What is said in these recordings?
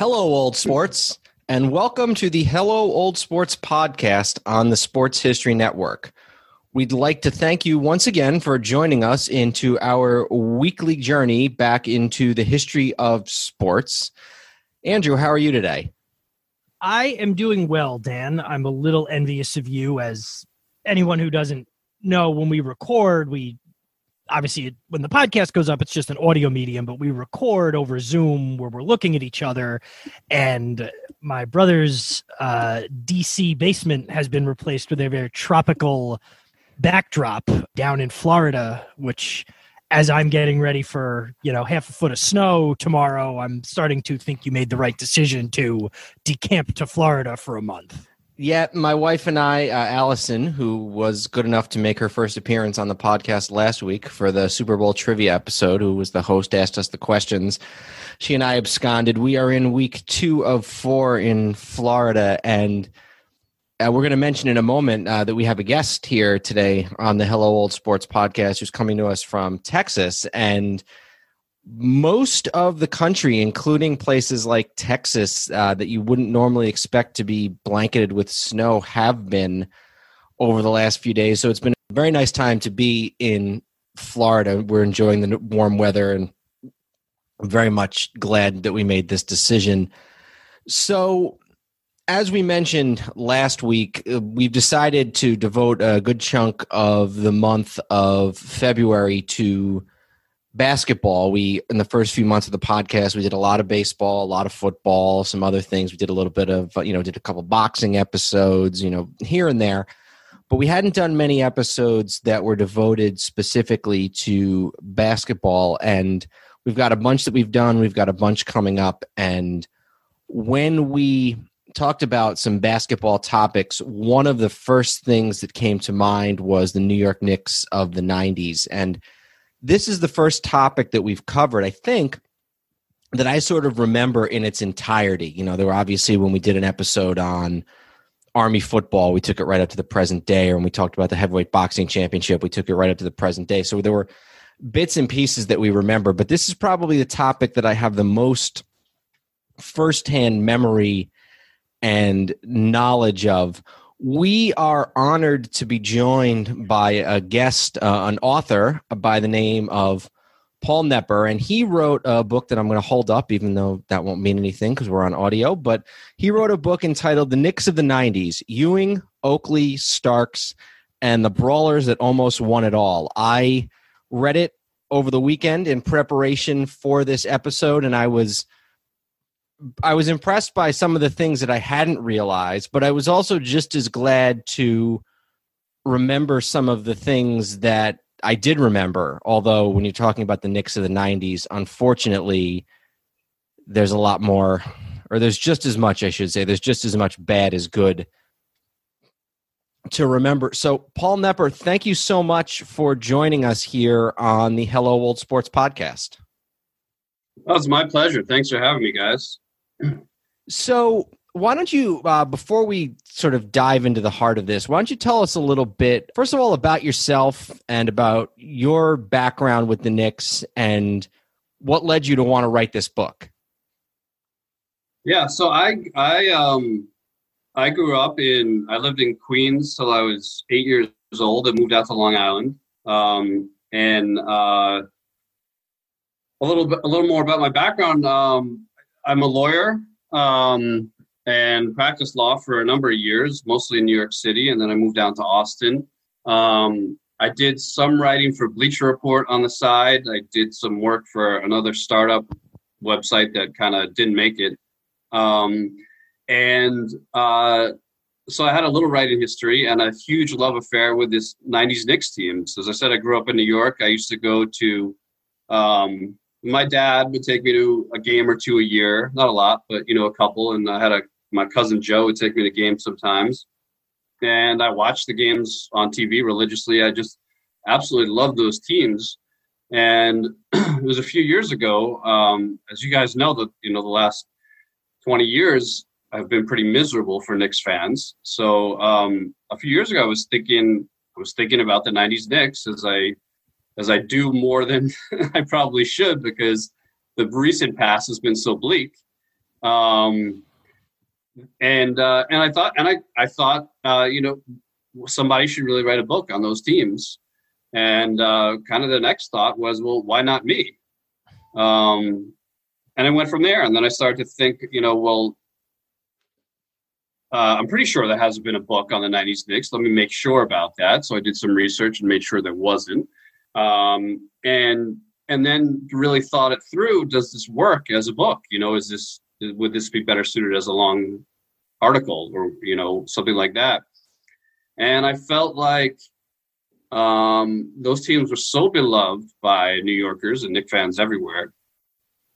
Hello, old sports, and welcome to the Hello, Old Sports podcast on the Sports History Network. We'd like to thank you once again for joining us into our weekly journey back into the history of sports. Andrew, how are you today? I am doing well, Dan. I'm a little envious of you, as anyone who doesn't know, when we record, we obviously when the podcast goes up it's just an audio medium but we record over zoom where we're looking at each other. And my brother's uh, dc basement has been replaced with a very tropical backdrop down in florida which as i'm getting ready for you know half a foot of snow tomorrow i'm starting to think you made the right decision to decamp to florida for a month yeah, my wife and I, uh, Allison, who was good enough to make her first appearance on the podcast last week for the Super Bowl trivia episode, who was the host, asked us the questions. She and I absconded. We are in week two of four in Florida, and uh, we're going to mention in a moment uh, that we have a guest here today on the Hello Old Sports podcast who's coming to us from Texas. And most of the country, including places like Texas uh, that you wouldn't normally expect to be blanketed with snow, have been over the last few days. So it's been a very nice time to be in Florida. We're enjoying the warm weather and I'm very much glad that we made this decision. So, as we mentioned last week, uh, we've decided to devote a good chunk of the month of February to basketball. We in the first few months of the podcast we did a lot of baseball a lot of football some other things. We did a little bit of uh, you know did a couple boxing episodes you know here and there. But we hadn't done many episodes that were devoted specifically to basketball. And we've got a bunch that we've done. We've got a bunch coming up. And when we talked about some basketball topics one of the first things that came to mind was the new york knicks of the 90s and this is the first topic that we've covered, I think, that I sort of remember in its entirety. You know, there were obviously when we did an episode on Army football, we took it right up to the present day, or when we talked about the heavyweight boxing championship, we took it right up to the present day. So there were bits and pieces that we remember, but this is probably the topic that I have the most firsthand memory and knowledge of we are honored to be joined by a guest, uh, an author by the name of Paul Knepper, and he wrote a book that I'm going to hold up, even though that won't mean anything because we're on audio. But he wrote a book entitled The Knicks of the 90s Ewing, Oakley, Starks, and the Brawlers that Almost Won It All. I read it over the weekend in preparation for this episode, and I was I was impressed by some of the things that I hadn't realized, but I was also just as glad to remember some of the things that I did remember. Although, when you're talking about the Knicks of the 90s, unfortunately, there's a lot more, or there's just as much, I should say, there's just as much bad as good to remember. So, Paul Knepper, thank you so much for joining us here on the Hello Old Sports podcast. Well, it's my pleasure. Thanks for having me, guys. So, why don't you, uh, before we sort of dive into the heart of this, why don't you tell us a little bit, first of all, about yourself and about your background with the Knicks and what led you to want to write this book? Yeah, so I I um I grew up in I lived in Queens till I was eight years old. and moved out to Long Island, um, and uh, a little bit a little more about my background. Um, I'm a lawyer um, and practiced law for a number of years, mostly in New York City, and then I moved down to Austin. Um, I did some writing for Bleacher Report on the side. I did some work for another startup website that kind of didn't make it. Um, and uh, so I had a little writing history and a huge love affair with this 90s Knicks team. So as I said, I grew up in New York. I used to go to um, my dad would take me to a game or two a year, not a lot, but you know, a couple. And I had a my cousin Joe would take me to games sometimes, and I watched the games on TV religiously. I just absolutely loved those teams. And it was a few years ago, um, as you guys know, that you know the last twenty years have been pretty miserable for Knicks fans. So um, a few years ago, I was thinking I was thinking about the '90s Knicks as I as I do more than I probably should because the recent past has been so bleak. Um, and uh, and I thought and I I thought uh, you know somebody should really write a book on those teams. And uh, kind of the next thought was, well, why not me? Um, and I went from there. And then I started to think, you know, well, uh, I'm pretty sure there hasn't been a book on the 90s Knicks. Let me make sure about that. So I did some research and made sure there wasn't. Um, and and then really thought it through. Does this work as a book? You know, is this would this be better suited as a long article or you know something like that? And I felt like um, those teams were so beloved by New Yorkers and Knick fans everywhere.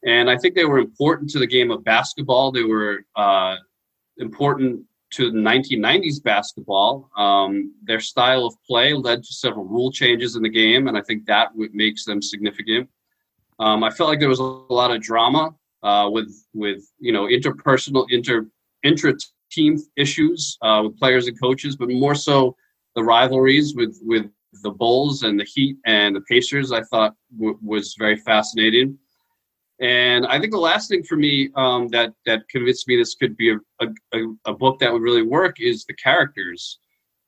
And I think they were important to the game of basketball. They were uh, important to the 1990s basketball. Um, their style of play led to several rule changes in the game, and I think that makes them significant. Um, I felt like there was a lot of drama uh, with with you know interpersonal inter intra team issues uh, with players and coaches, but more so the rivalries with with the Bulls and the Heat and the Pacers. I thought w- was very fascinating. And I think the last thing for me um, that that convinced me this could be a, a, a, book that would really work is the characters.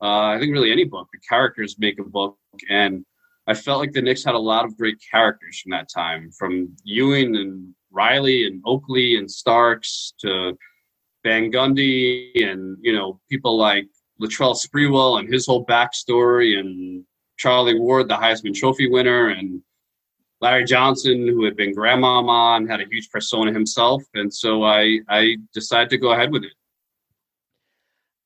Uh, I think really any book, the characters make a book, and I felt like the Knicks had a lot of great characters from that time, from Ewing and Riley and Oakley and Starks to Van Gundy and you know people like Latrell Sprewell and his whole backstory and Charlie Ward, the Heisman Trophy winner, and Larry Johnson, who had been grandmama and had a huge persona himself. And so I, I decided to go ahead with it.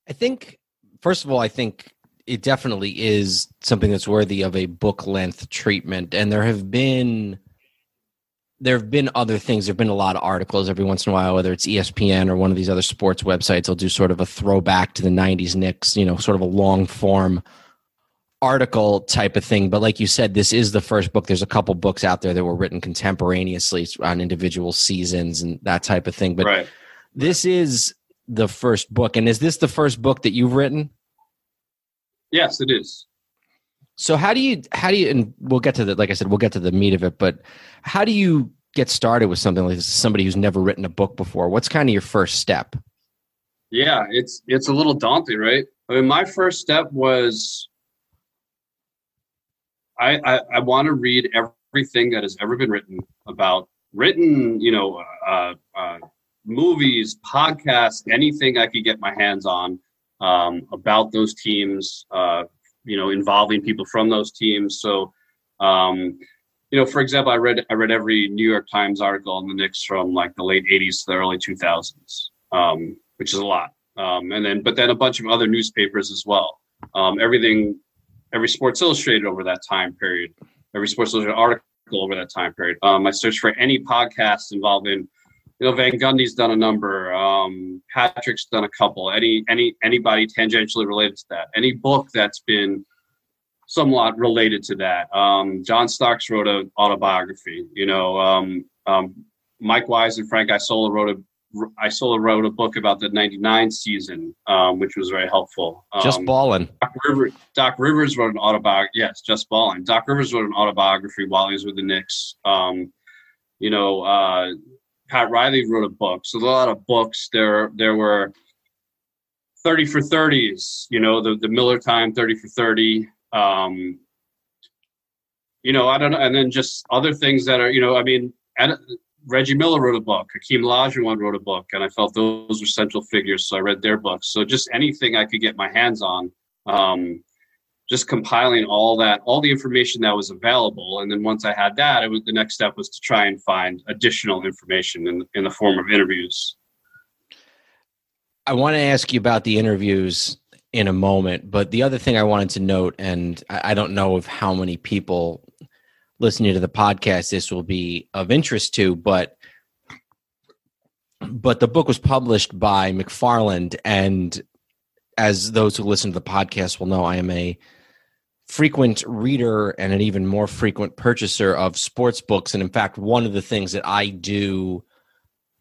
I think, first of all, I think it definitely is something that's worthy of a book length treatment. And there have been there have been other things. There have been a lot of articles every once in a while, whether it's ESPN or one of these other sports websites. They'll do sort of a throwback to the '90s Knicks, you know, sort of a long form article type of thing. But like you said, this is the first book. There's a couple books out there that were written contemporaneously on individual seasons and that type of thing. But right. this is the first book. And is this the first book that you've written? Yes, it is. So how do you how do you and we'll get to the like I said, we'll get to the meat of it, but how do you get started with something like this? Somebody who's never written a book before. What's kind of your first step? Yeah, it's it's a little daunting, right? I mean, my first step was I, I, I want to read everything that has ever been written about written, you know, uh, uh, movies, podcasts, anything I could get my hands on um, about those teams, uh, you know, involving people from those teams. So, um, you know, for example, I read I read every New York Times article on the Knicks from like the late '80s to the early 2000s, um, which is a lot. Um, and then, but then a bunch of other newspapers as well. Um, everything every Sports Illustrated over that time period, every Sports Illustrated article over that time period. Um, I searched for any podcast involving, you know, Van Gundy's done a number, um, Patrick's done a couple, any any anybody tangentially related to that, any book that's been somewhat related to that. Um, John Starks wrote an autobiography. You know, um, um, Mike Wise and Frank Isola wrote a Isola wrote a book about the '99 season, um, which was very helpful. Um, just balling. Doc, River, Doc, Rivers wrote an autobiography. Yes, just balling. Doc Rivers wrote an autobiography while he was with the Knicks. Um, you know, uh, Pat Riley wrote a book. So a lot of books. There, there were 30 for 30s. You know, the the Miller Time 30 for 30. Um, you know, I don't know, and then just other things that are, you know, I mean, and Reggie Miller wrote a book. Hakeem Olajuwon wrote a book, and I felt those were central figures, so I read their books. So just anything I could get my hands on, um, just compiling all that, all the information that was available, and then once I had that, it was the next step was to try and find additional information in in the form of interviews. I want to ask you about the interviews in a moment, but the other thing I wanted to note, and I don't know of how many people listening to the podcast, this will be of interest to. But but the book was published by McFarland, and as those who listen to the podcast will know, I am a frequent reader and an even more frequent purchaser of sports books. And in fact, one of the things that I do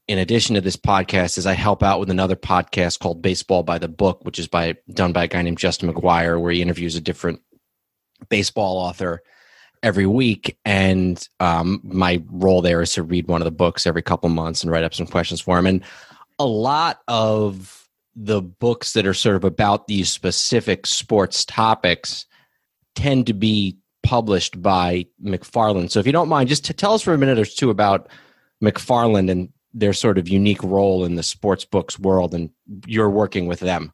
in addition to this podcast is I help out with another podcast called Baseball by the Book, which is by done by a guy named Justin McGuire, where he interviews a different baseball author every week. And um, my role there is to read one of the books every couple months and write up some questions for him. And a lot of the books that are sort of about these specific sports topics tend to be published by McFarland. So if you don't mind, just to tell us for a minute or two about McFarland and their sort of unique role in the sports books world and you're working with them.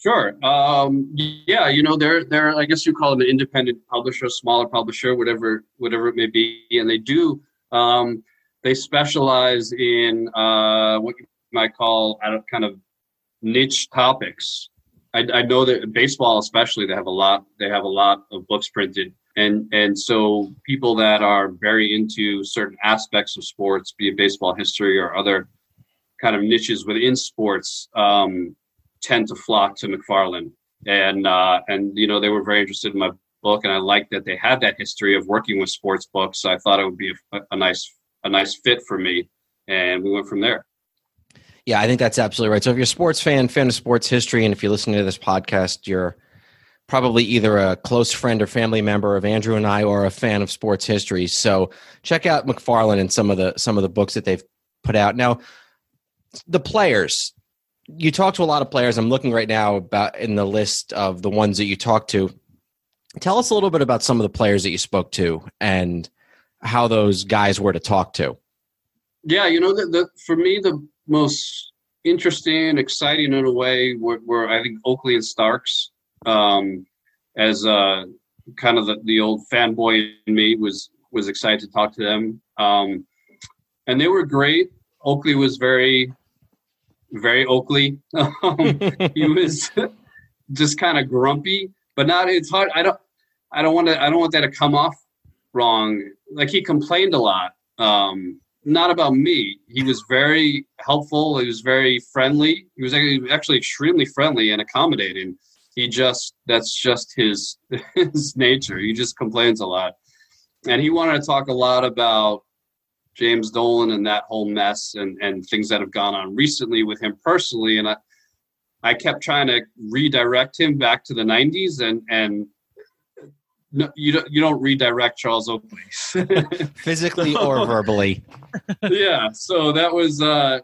Sure. Um, yeah, you know, they're they're I guess you call them an independent publisher, smaller publisher, whatever whatever it may be, and they do um, they specialize in uh, what you might call out of kind of niche topics. I, I know that baseball, especially, they have a lot. They have a lot of books printed and and so people that are very into certain aspects of sports, be it baseball history or other kind of niches within sports, um, tend to flock to McFarland. And uh, and you know they were very interested in my book, and I liked that they had that history of working with sports books. So I thought it would be a, a nice a nice fit for me, and we went from there. Yeah, I think that's absolutely right. So if you're a sports fan, fan of sports history, and if you're listening to this podcast, you're probably either a close friend or family member of Andrew and I or a fan of sports history. So check out McFarland and some of the some of the books that they've put out. Now, the players. You talk to a lot of players. I'm looking right now about in the list of the ones that you talked to. Tell us a little bit about some of the players that you spoke to and how those guys were to talk to. Yeah, you know, the, the for me the most interesting, exciting in a way were, were I think Oakley and Starks um, as uh, kind of the, the old fanboy in me was was excited to talk to them. Um, and they were great. Oakley was very, very Oakley. Um, he was just kind of grumpy, but not. It's hard. I don't. I don't want to. I don't want that to come off wrong. Like he complained a lot. Um, not about me. He was very helpful. He was very friendly. He was actually, actually extremely friendly and accommodating he just that's just his his nature. He just complains a lot, and he wanted to talk a lot about James Dolan and that whole mess and and things that have gone on recently with him personally. And I I kept trying to redirect him back to the '90s, and and no, you don't you don't redirect Charles Oakley physically or verbally. yeah, so that was uh,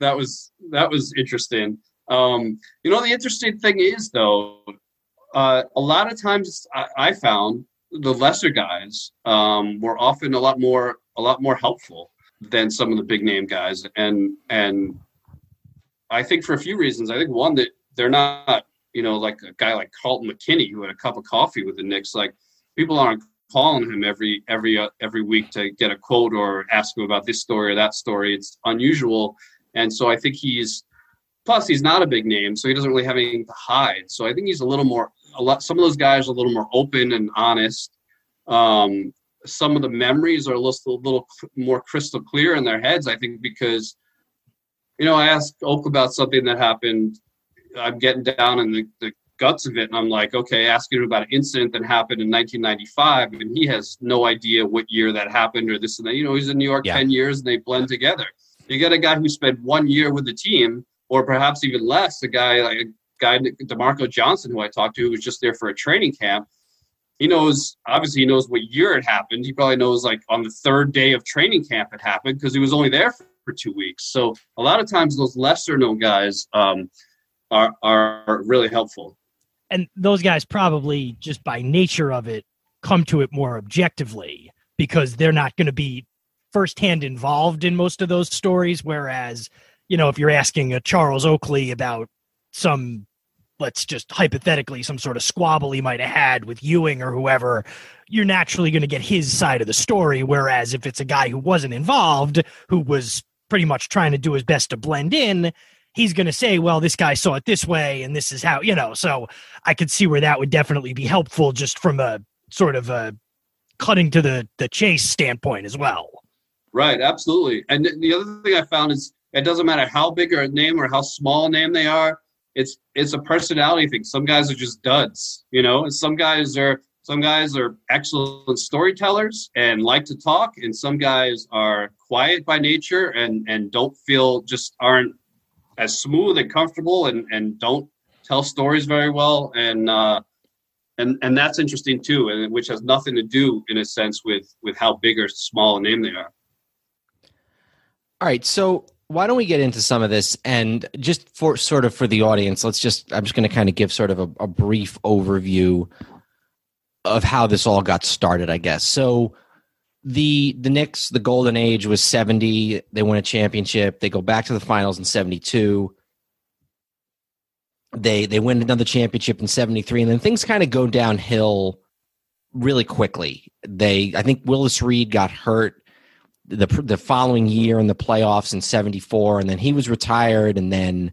that was that was interesting. Um, you know, the interesting thing is though, uh, a lot of times I, I found the lesser guys um, were often a lot more a lot more helpful than some of the big name guys, and and I think for a few reasons. I think one that they're not, you know, like a guy like Carlton McKinney who had a cup of coffee with the Knicks. Like people aren't calling him every every uh, every week to get a quote or ask him about this story or that story. It's unusual, and so I think he's Plus, he's not a big name, so he doesn't really have anything to hide. So I think he's a little more. A lot. Some of those guys are a little more open and honest. Um, some of the memories are a little, a little more crystal clear in their heads. I think because, you know, I asked Oak about something that happened. I'm getting down in the, the guts of it, and I'm like, okay, asking him about an incident that happened in 1995, and he has no idea what year that happened or this and that. You know, he's in New York yeah. 10 years, and they blend together. You get a guy who spent one year with the team or perhaps even less, a guy like a guy Demarco Johnson, who I talked to, who was just there for a training camp. He knows, obviously, he knows what year it happened. He probably knows like on the third day of training camp it happened because he was only there for, for, two weeks. So a lot of times those lesser known guys um, are are really helpful. And those guys probably just by nature of it come to it more objectively because they're not going to be firsthand involved in most of those stories, whereas you know, if you're asking a Charles Oakley about some, let's just hypothetically, some sort of squabble he might have had with Ewing or whoever, you're naturally going to get his side of the story. Whereas if it's a guy who wasn't involved, who was pretty much trying to do his best to blend in, he's going to say, well, this guy saw it this way and this is how, you know, so I could see where that would definitely be helpful just from a sort of a cutting to the the chase standpoint as well. Right, absolutely. And the other thing I found is it doesn't matter how big a name or how small a name they are. It's it's a personality thing. Some guys are just duds, you know. And some guys are some guys are excellent storytellers and like to talk, and some guys are quiet by nature and and don't feel just aren't as smooth and comfortable and and don't tell stories very well and uh and and that's interesting too and which has nothing to do in a sense with with how big or small a name they are all right so why don't we get into some of this and just for sort of for the audience let's just i'm just going to kind of give sort of a, a brief overview of how this all got started i guess so the the Knicks, the golden age was 70. They win a championship. They go back to the finals in 72. They they win another championship in 73 and then things kind of go downhill really quickly. They I think Willis Reed got hurt the the following year in the playoffs in 74 and then he was retired and then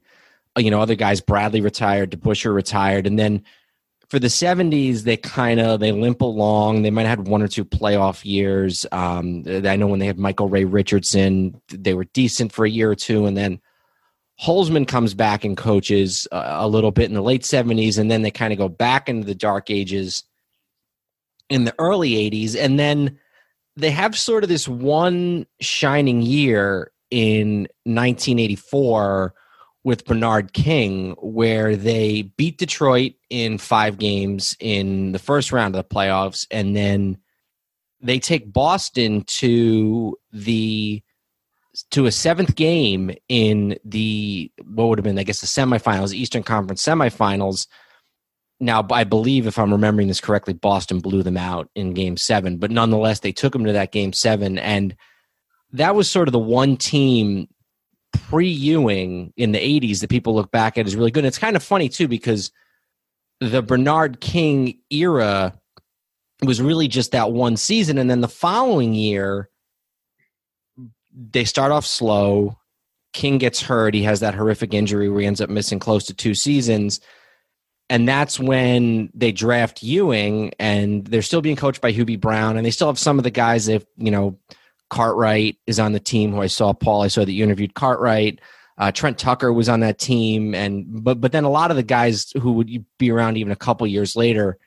you know other guys Bradley retired, DeBusschere retired and then for the 70s they kind of they limp along. They might have had one or two playoff years. Um, i know when they had michael ray richardson they were decent for a year or two and then holzman comes back and coaches a little bit in the late 70s and then they kind of go back into the dark ages in the early 80s and then they have sort of this one shining year in 1984 with Bernard King, where they beat Detroit in five games in the first round of the playoffs, and then they take Boston to the to a seventh game in the what would have been, I guess, the semifinals, Eastern Conference semifinals. Now, I believe, if I'm remembering this correctly, Boston blew them out in Game Seven, but nonetheless, they took them to that Game Seven, and that was sort of the one team pre Ewing in the 80s that people look back at is really good. And it's kind of funny, too, because the Bernard King era was really just that one season. And then the following year, they start off slow. King gets hurt. He has that horrific injury where he ends up missing close to two seasons. And that's when they draft Ewing, and they're still being coached by Hubie Brown, and they still have some of the guys that, you know, Cartwright is on the team. Who I saw, Paul. I saw that you interviewed Cartwright. Uh, Trent Tucker was on that team, and but but then a lot of the guys who would be around even a couple years later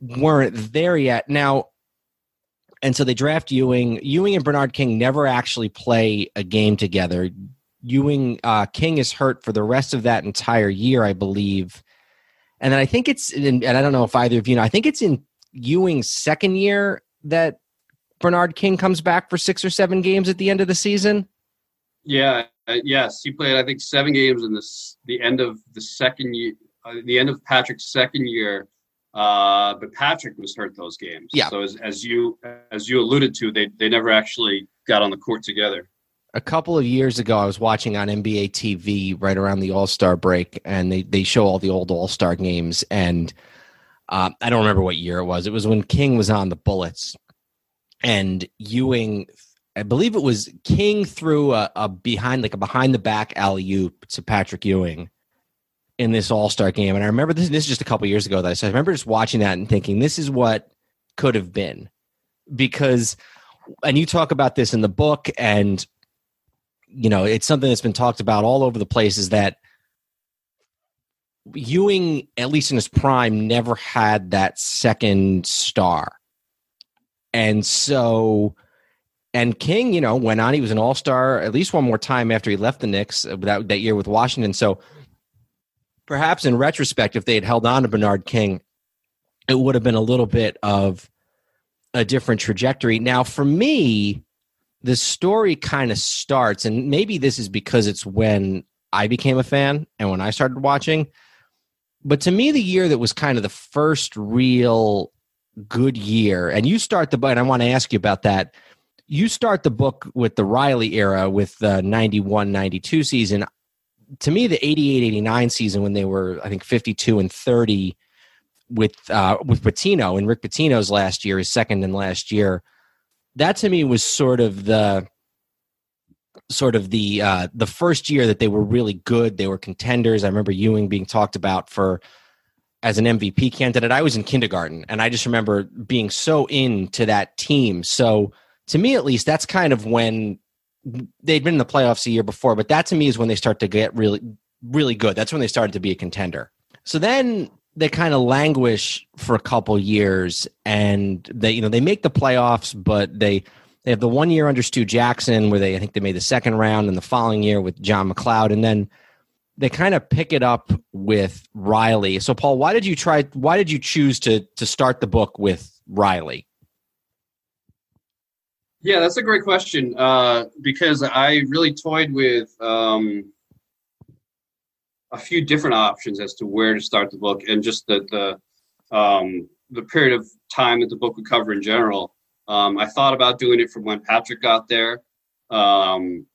weren't there yet. Now, and so they draft Ewing. Ewing and Bernard King never actually play a game together. Ewing uh, King is hurt for the rest of that entire year, I believe. And then I think it's, in, and I don't know if either of you know, I think it's in Ewing's second year that Bernard King comes back for six or seven games at the end of the season? Yeah, uh, yes, he played I think seven games in this the end of the second year, uh, the end of Patrick's second year. Uh, but Patrick was hurt those games. Yeah. So as, as you as you alluded to, they they never actually got on the court together. A couple of years ago, I was watching on NBA TV right around the All Star break, and they they show all the old All Star games, and uh, I don't remember what year it was. It was when King was on the Bullets, and Ewing, I believe it was King threw a, a behind like a behind the back alley oop to Patrick Ewing in this All Star game. And I remember this. This is just a couple years ago that I said. I remember just watching that and thinking this is what could have been, because, and you talk about this in the book, and you know it's something that's been talked about all over the place. Is that Ewing, at least in his prime, never had that second star and so, and King, you know, went on. He was an all star at least one more time after he left the Knicks uh, that, that year with Washington. So perhaps in retrospect, if they had held on to Bernard King, it would have been a little bit of a different trajectory. Now, for me, the story kind of starts, and maybe this is because it's when I became a fan and when I started watching. But to me, the year that was kind of the first real good year. And you start the book, and I want to ask you about that. You start the book with the Riley era with the 91 92 season. To me, the 88 89 season when they were, I think, 52 and 30 with uh, with Pitino and Rick Pitino's last year, his second and last year, that to me was sort of the sort of the uh, the first year that they were really good. They were contenders. I remember Ewing being talked about for as an MVP candidate. I was in kindergarten and I just remember being so into that team. So to me at least that's kind of when they'd been in the playoffs a year before, but that to me is when they start to get really really good. That's when they started to be a contender. So then they kind of languish for a couple years and they you know they make the playoffs but they they have the one year under Stu Jackson where they I think they made the second round and the following year with John MacLeod and then they kind of pick it up with Riley. So Paul, why did you try why did you choose to to start the book with Riley? Yeah, that's a great question uh, because I really toyed with um, a few different options as to where to start the book and just the the um, the period of time that the book would cover in general. Um, I thought about doing it from when Patrick got there. Um,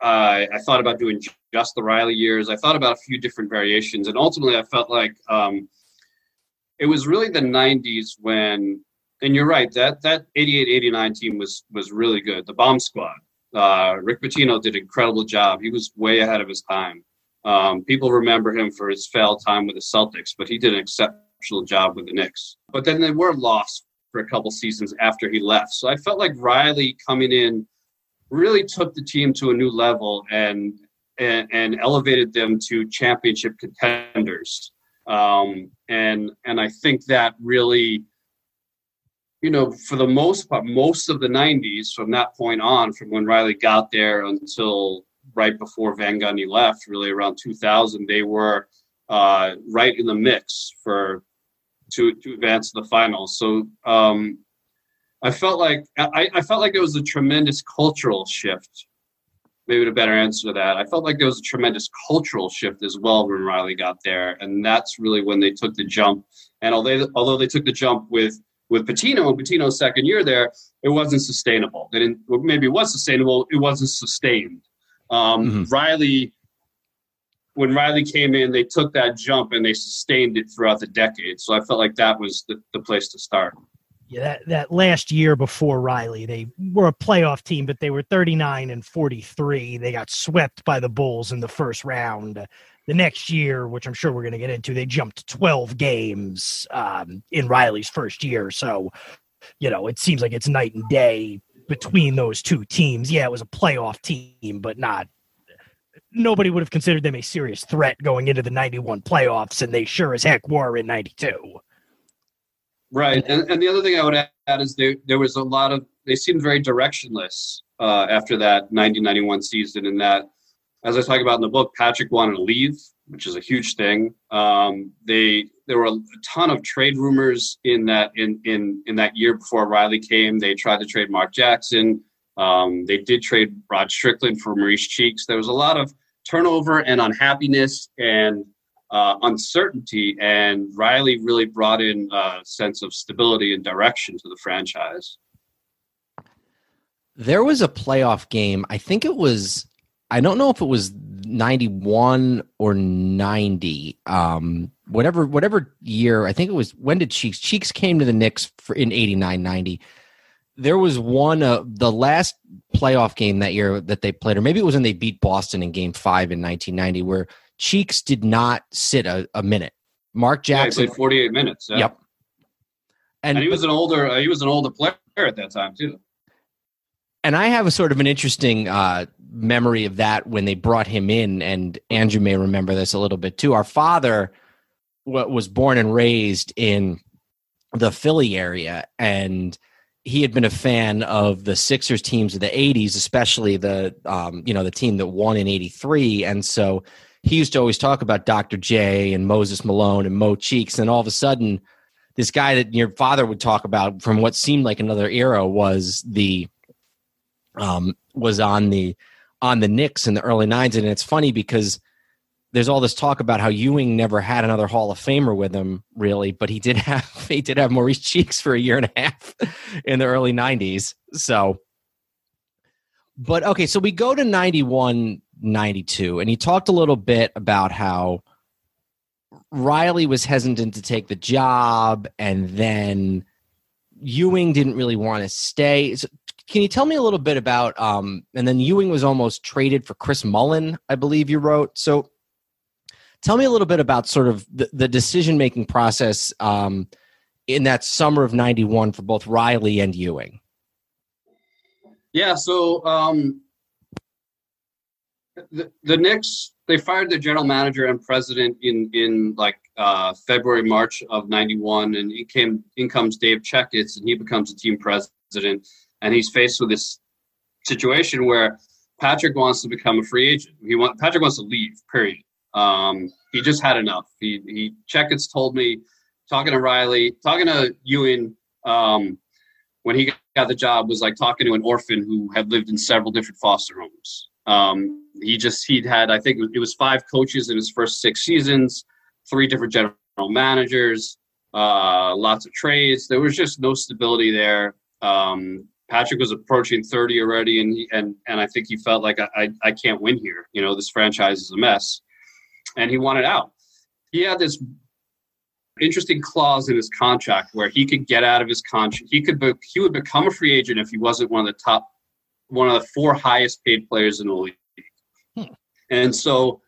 I, I, thought about doing just the Riley years. I thought about a few different variations, and ultimately, I felt like um, it was really the '90s when. And you're right that that '88-'89 team was was really good. The bomb squad. Uh, Rick Pitino did an incredible job. He was way ahead of his time. Um, people remember him for his failed time with the Celtics, but he did an exceptional job with the Knicks. But then they were lost for a couple seasons after he left. So I felt like Riley coming in really took the team to a new level and and, and elevated them to championship contenders. Um, and and I think that really, you know, for the most part, most of the '90s from that point on, from when Riley got there until right before Van Gundy left, really around 2000, they were uh, right in the mix for to to advance to the finals. So um, I felt like I, I felt like it was a tremendous cultural shift. Maybe a better answer to that. I felt like there was a tremendous cultural shift as well when Riley got there, and that's really when they took the jump. And although although they took the jump with with Pitino and Pitino's second year there, it wasn't sustainable. They didn't. Maybe it was sustainable. It wasn't sustained. Um, mm-hmm. Riley, when Riley came in, they took that jump and they sustained it throughout the decade. So I felt like that was the, the place to start. Yeah, that, that last year before Riley, they were a playoff team, but they were 39 and 43. They got swept by the Bulls in the first round. The next year, which I'm sure we're going to get into, they jumped 12 games um, in Riley's first year. So, you know, it seems like it's night and day between those two teams. Yeah, it was a playoff team, but not nobody would have considered them a serious threat going into the 91 playoffs, and they sure as heck were in 92. Right. And, and the other thing I would add is there, there was a lot of, they seemed very directionless uh, after that 90 91 season, in that, as I talk about in the book, Patrick wanted to leave, which is a huge thing. Um, they there were a ton of trade rumors in that in in in that year before Riley came. They tried to trade Mark Jackson. Um, they did trade Rod Strickland for Maurice Cheeks. There was a lot of turnover and unhappiness and uh, uncertainty, and Riley really brought in a sense of stability and direction to the franchise. There was a playoff game. I think it was. I don't know if it was 91 or 90 um whatever whatever year i think it was when did cheeks cheeks came to the knicks for in 89 90 there was one uh, the last playoff game that year that they played or maybe it was when they beat boston in game five in 1990 where cheeks did not sit a, a minute. Mark jackson yeah, 48 minutes yeah. yep. And, and, he was an older uh, he was an older player at that time too and I have a sort of an interesting uh, memory of that when they brought him in, and Andrew may remember this a little bit too. Our father was born and raised in the Philly area, and he had been a fan of the Sixers teams of the '80s, especially the um, you know the team that won in '83, and so he used to always talk about Dr. J and Moses Malone and Mo Cheeks, and all of a sudden, this guy that your father would talk about from what seemed like another era was the um, was on the on the Knicks in the early nines, and it's funny because there's all this talk about how Ewing never had another Hall of Famer with him, really, but he did have he did have Maurice Cheeks for a year and a half in the early '90s. So, but okay, so we go to 91, 92, and he talked a little bit about how Riley was hesitant to take the job, and then Ewing didn't really want to stay. So can you tell me a little bit about? Um, and then Ewing was almost traded for Chris Mullin, I believe you wrote. So Tell me a little bit about sort of the, the decision making process um, in that summer of '91 for both Riley and Ewing. Yeah, so um, the, the Knicks they fired the general manager and president in in like uh, February March of '91, and in came in comes Dave Checketts, and he becomes the team president, and he's faced with this situation where Patrick wants to become a free agent. He want Patrick wants to leave. Period. Um, he just had enough. He he Checketts told me talking to Riley, talking to Ewing um, when he got the job was like talking to an orphan who had lived in several different foster homes. Um, he just he'd had I think it was five coaches in his first six seasons, three different general managers, uh, lots of trades. There was just no stability there. Um, Patrick was approaching 30 already, and he, and and I think he felt like I, I, I can't win here. You know, this franchise is a mess, and he wanted out. He had this interesting clause in his contract where he could get out of his contract. He could be, he would become a free agent if he wasn't one of the top, one of the four highest paid players in the league. Hmm. And so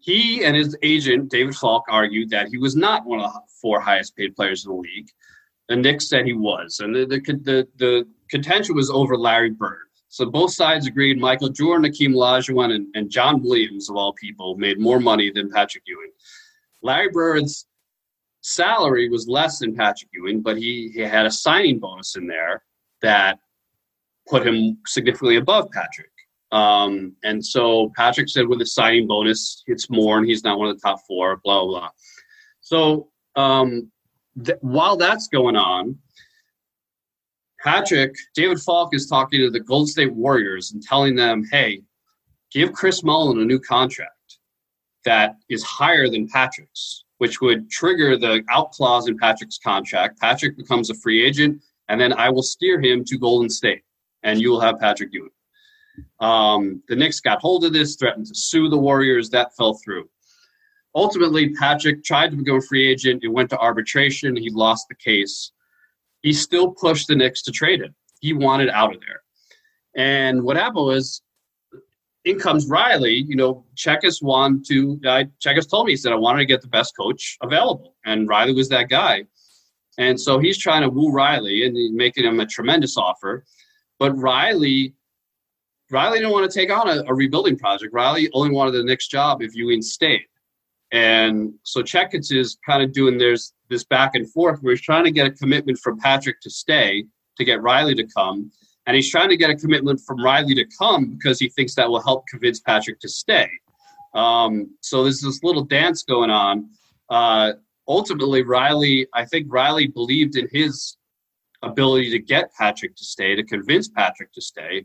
he and his agent David Falk argued that he was not one of the four highest paid players in the league. The Knicks said he was, and the the the, the contention was over Larry Bird. So both sides agreed Michael Jordan, Akeem Olajuwon, and, and John Williams, of all people, made more money than Patrick Ewing. Larry Bird's salary was less than Patrick Ewing, but he, he had a signing bonus in there that put him significantly above Patrick. Um, and so Patrick said with a signing bonus, it's more, and he's not one of the top four, blah, blah, blah. So um, th- while that's going on, Patrick, David Falk is talking to the Golden State Warriors and telling them, hey, give Chris Mullin a new contract that is higher than Patrick's, which would trigger the out clause in Patrick's contract. Patrick becomes a free agent, and then I will steer him to Golden State, and you will have Patrick Ewing. Um, the Knicks got hold of this, threatened to sue the Warriors. That fell through. Ultimately, Patrick tried to become a free agent. It went to arbitration. He lost the case. He still pushed the Knicks to trade him. He wanted out of there. And what happened was, in comes Riley. You know, Checketts wanted to. Uh, Checketts told me he said I wanted to get the best coach available, and Riley was that guy. And so he's trying to woo Riley and making him a tremendous offer. But Riley Riley didn't want to take on a, a, rebuilding project. Riley only wanted the next job if Ewing stayed. And so Checketts is kind of doing there's this back and forth where he's trying to get a commitment from Patrick to stay to get Riley to come. And he's trying to get a commitment from Riley to come because he thinks that will help convince Patrick to stay. Um, so there's this little dance going on. Uh, ultimately, Riley, I think Riley believed in his ability to get Patrick to stay, to convince Patrick to stay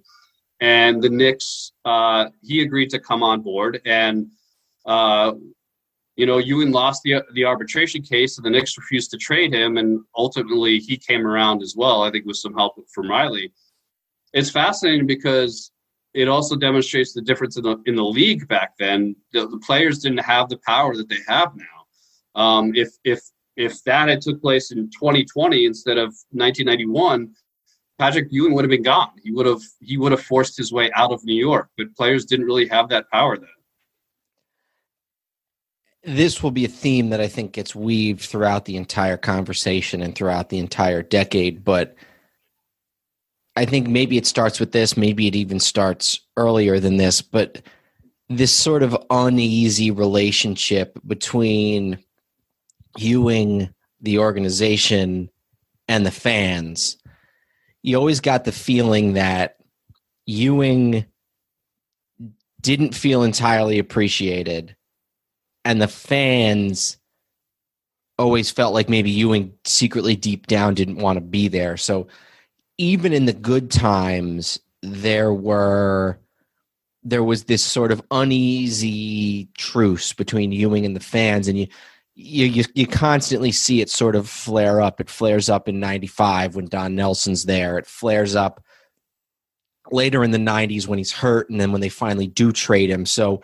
and the Knicks, uh, he agreed to come on board. And, uh, you know, Ewing lost the, the arbitration case, and the Knicks refused to trade him. And ultimately, he came around as well, I think, with some help from Riley. It's fascinating because it also demonstrates the difference in the, in the league back then. The, the players didn't have the power that they have now. Um, if, if, if that had took place in 2020 instead of 1991, Patrick Ewing would have been gone. He would have he would have forced his way out of New York, but players didn't really have that power then. This will be a theme that I think gets weaved throughout the entire conversation and throughout the entire decade, but I think maybe it starts with this, maybe it even starts earlier than this, but this sort of uneasy relationship between Ewing, the organization, and the fans. You always got the feeling that Ewing didn't feel entirely appreciated, and the fans always felt like maybe Ewing secretly deep down didn't want to be there. So even in the good times, there were there was this sort of uneasy truce between Ewing and the fans, and you you, you, you constantly see it sort of flare up. It flares up in '95 when Don Nelson's there. It flares up later in the '90s when he's hurt, and then when they finally do trade him. So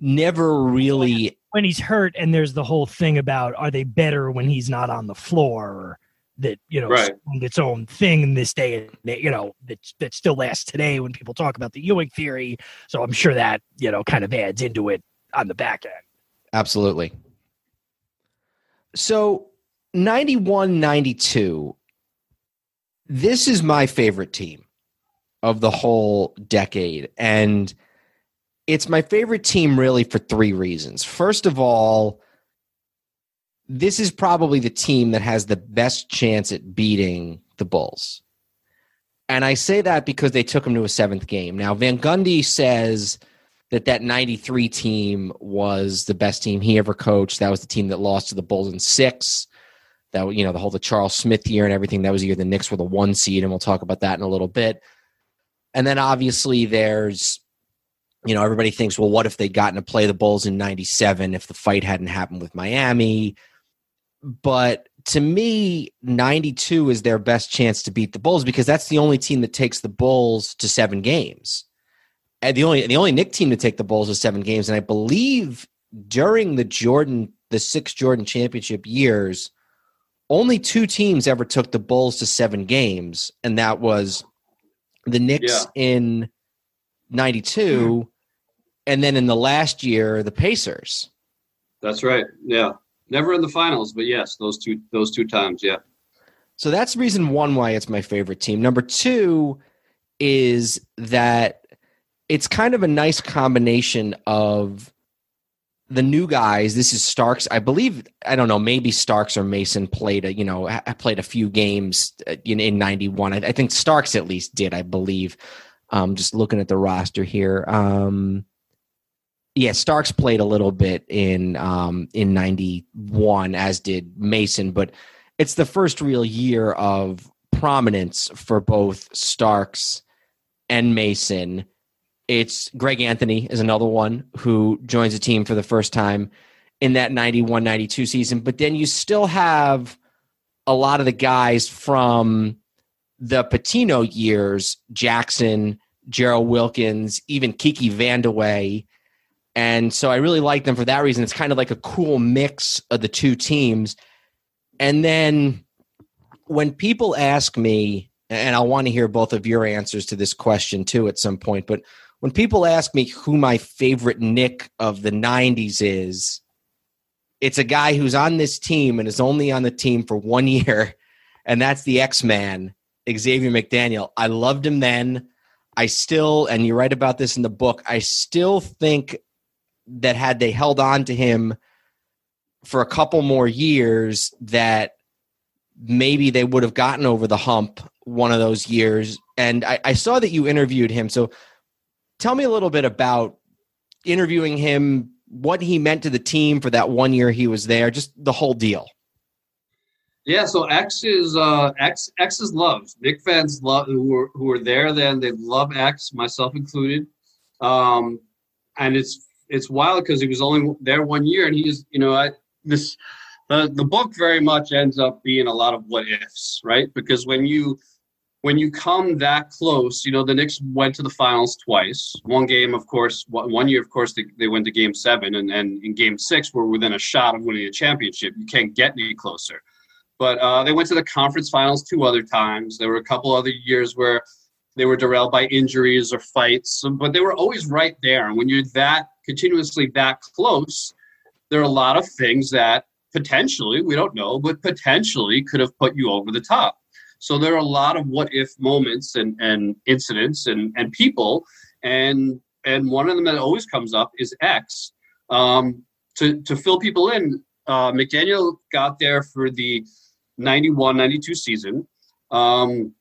never oh, really when he's hurt, and there's the whole thing about are they better when he's not on the floor? or That you know, right. its own thing in this day, and you know, that that still lasts today when people talk about the Ewing theory. So I'm sure that you know kind of adds into it on the back end. Absolutely. So 91 92, this is my favorite team of the whole decade. And it's my favorite team really for three reasons. First of all, this is probably the team that has the best chance at beating the Bulls. And I say that because they took him to a seventh game. Now, Van Gundy says that that 93 team was the best team he ever coached. That was the team that lost to the Bulls in six. That, you know, the whole the Charles Smith year and everything. That was the year the Knicks were the one seed, and we'll talk about that in a little bit. And then obviously there's, you know, everybody thinks, well, what if they'd gotten to play the Bulls in 97 if the fight hadn't happened with Miami? But to me, 92 is their best chance to beat the Bulls because that's the only team that takes the Bulls to seven games. And the only the only Knick team to take the Bulls to seven games. And I believe during the Jordan, the six Jordan championship years, only two teams ever took the Bulls to seven games, and that was the Knicks yeah. in 92 mm-hmm. and then in the last year the Pacers. That's right. Yeah. Never in the finals, but yes, those two those two times, yeah. So that's reason one why it's my favorite team. Number two is that it's kind of a nice combination of the new guys. This is Starks. I believe I don't know. Maybe Starks or Mason played a you know played a few games uh, in in '91. I, I, think Starks at least did. I believe. Um, just looking at the roster here. Um, yeah, Starks played a little bit in um, in '91, as did Mason, but it's the first real year of prominence for both Starks and Mason. It's Greg Anthony is another one who joins the team for the first time in that 91 92 season. But then you still have a lot of the guys from the Pitino years Jackson, Gerald Wilkins, even Kiki Vandeweghe and so I really like them for that reason. It's kind of like a cool mix of the two teams. And then when people ask me, and I want to hear both of your answers to this question too at some point, but when people ask me who my favorite Knick of the 90s is, it's a guy who's on this team and is only on the team for one year, and that's the X Man, Xavier McDaniel. I loved him then. I still, and you write about this in the book, I still think that had they held on to him for a couple more years that maybe they would have gotten over the hump one of those years and I, I, saw that you interviewed him so tell me a little bit about interviewing him what he meant to the team for that one year he was there just the whole deal yeah so x is uh x x is loved Knick fans love who were who were there then they love x myself included um and it's it's wild because he was only there one year, and he's you know I, this the the book very much ends up being a lot of what ifs, right? Because when you when you come that close, you know the Knicks went to the finals twice. One game, of course, one year, of course, they, they went to Game Seven, and, and in Game Six, we're within a shot of winning a championship. You can't get any closer. But uh, they went to the conference finals two other times. There were a couple other years where they were derailed by injuries or fights, but they were always right there. And when you're that continuously that close, there are a lot of things that potentially, we don't know, but potentially could have put you over the top. So there are a lot of what if moments and, and incidents and, and people. And and one of them that always comes up is X. Um, to, to fill people in, uh, McDaniel got there for the 91 92 season. Um,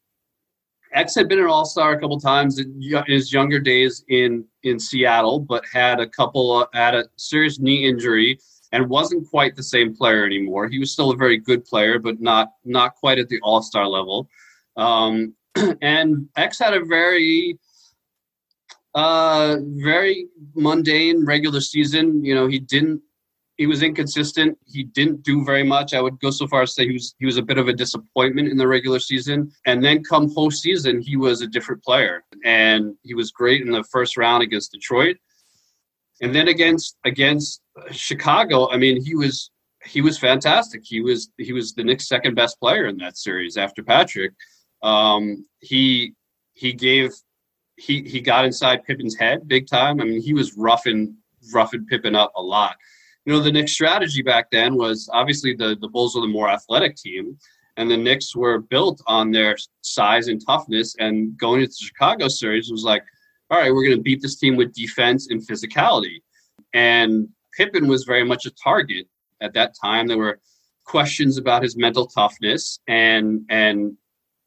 X had been an All Star a couple times in his younger days in in Seattle, but had a couple of, had a serious knee injury and wasn't quite the same player anymore. He was still a very good player, but not not quite at the All Star level. Um, and X had a very uh, very mundane regular season. You know, he didn't he was inconsistent. He didn't do very much. I would go so far as to say he was he was a bit of a disappointment in the regular season. And then come postseason, he was a different player, and he was great in the first round against Detroit. And then against against Chicago, I mean, he was he was fantastic. He was he was the Knicks' second best player in that series after Patrick. Um, he he gave he he got inside Pippen's head big time. I mean, he was roughing roughing Pippen up a lot you know, the Knicks strategy back then was obviously the, the Bulls were the more athletic team, and the Knicks were built on their size and toughness. And going into the Chicago series was like, all right, we're going to beat this team with defense and physicality. And Pippen was very much a target at that time. There were questions about his mental toughness, and and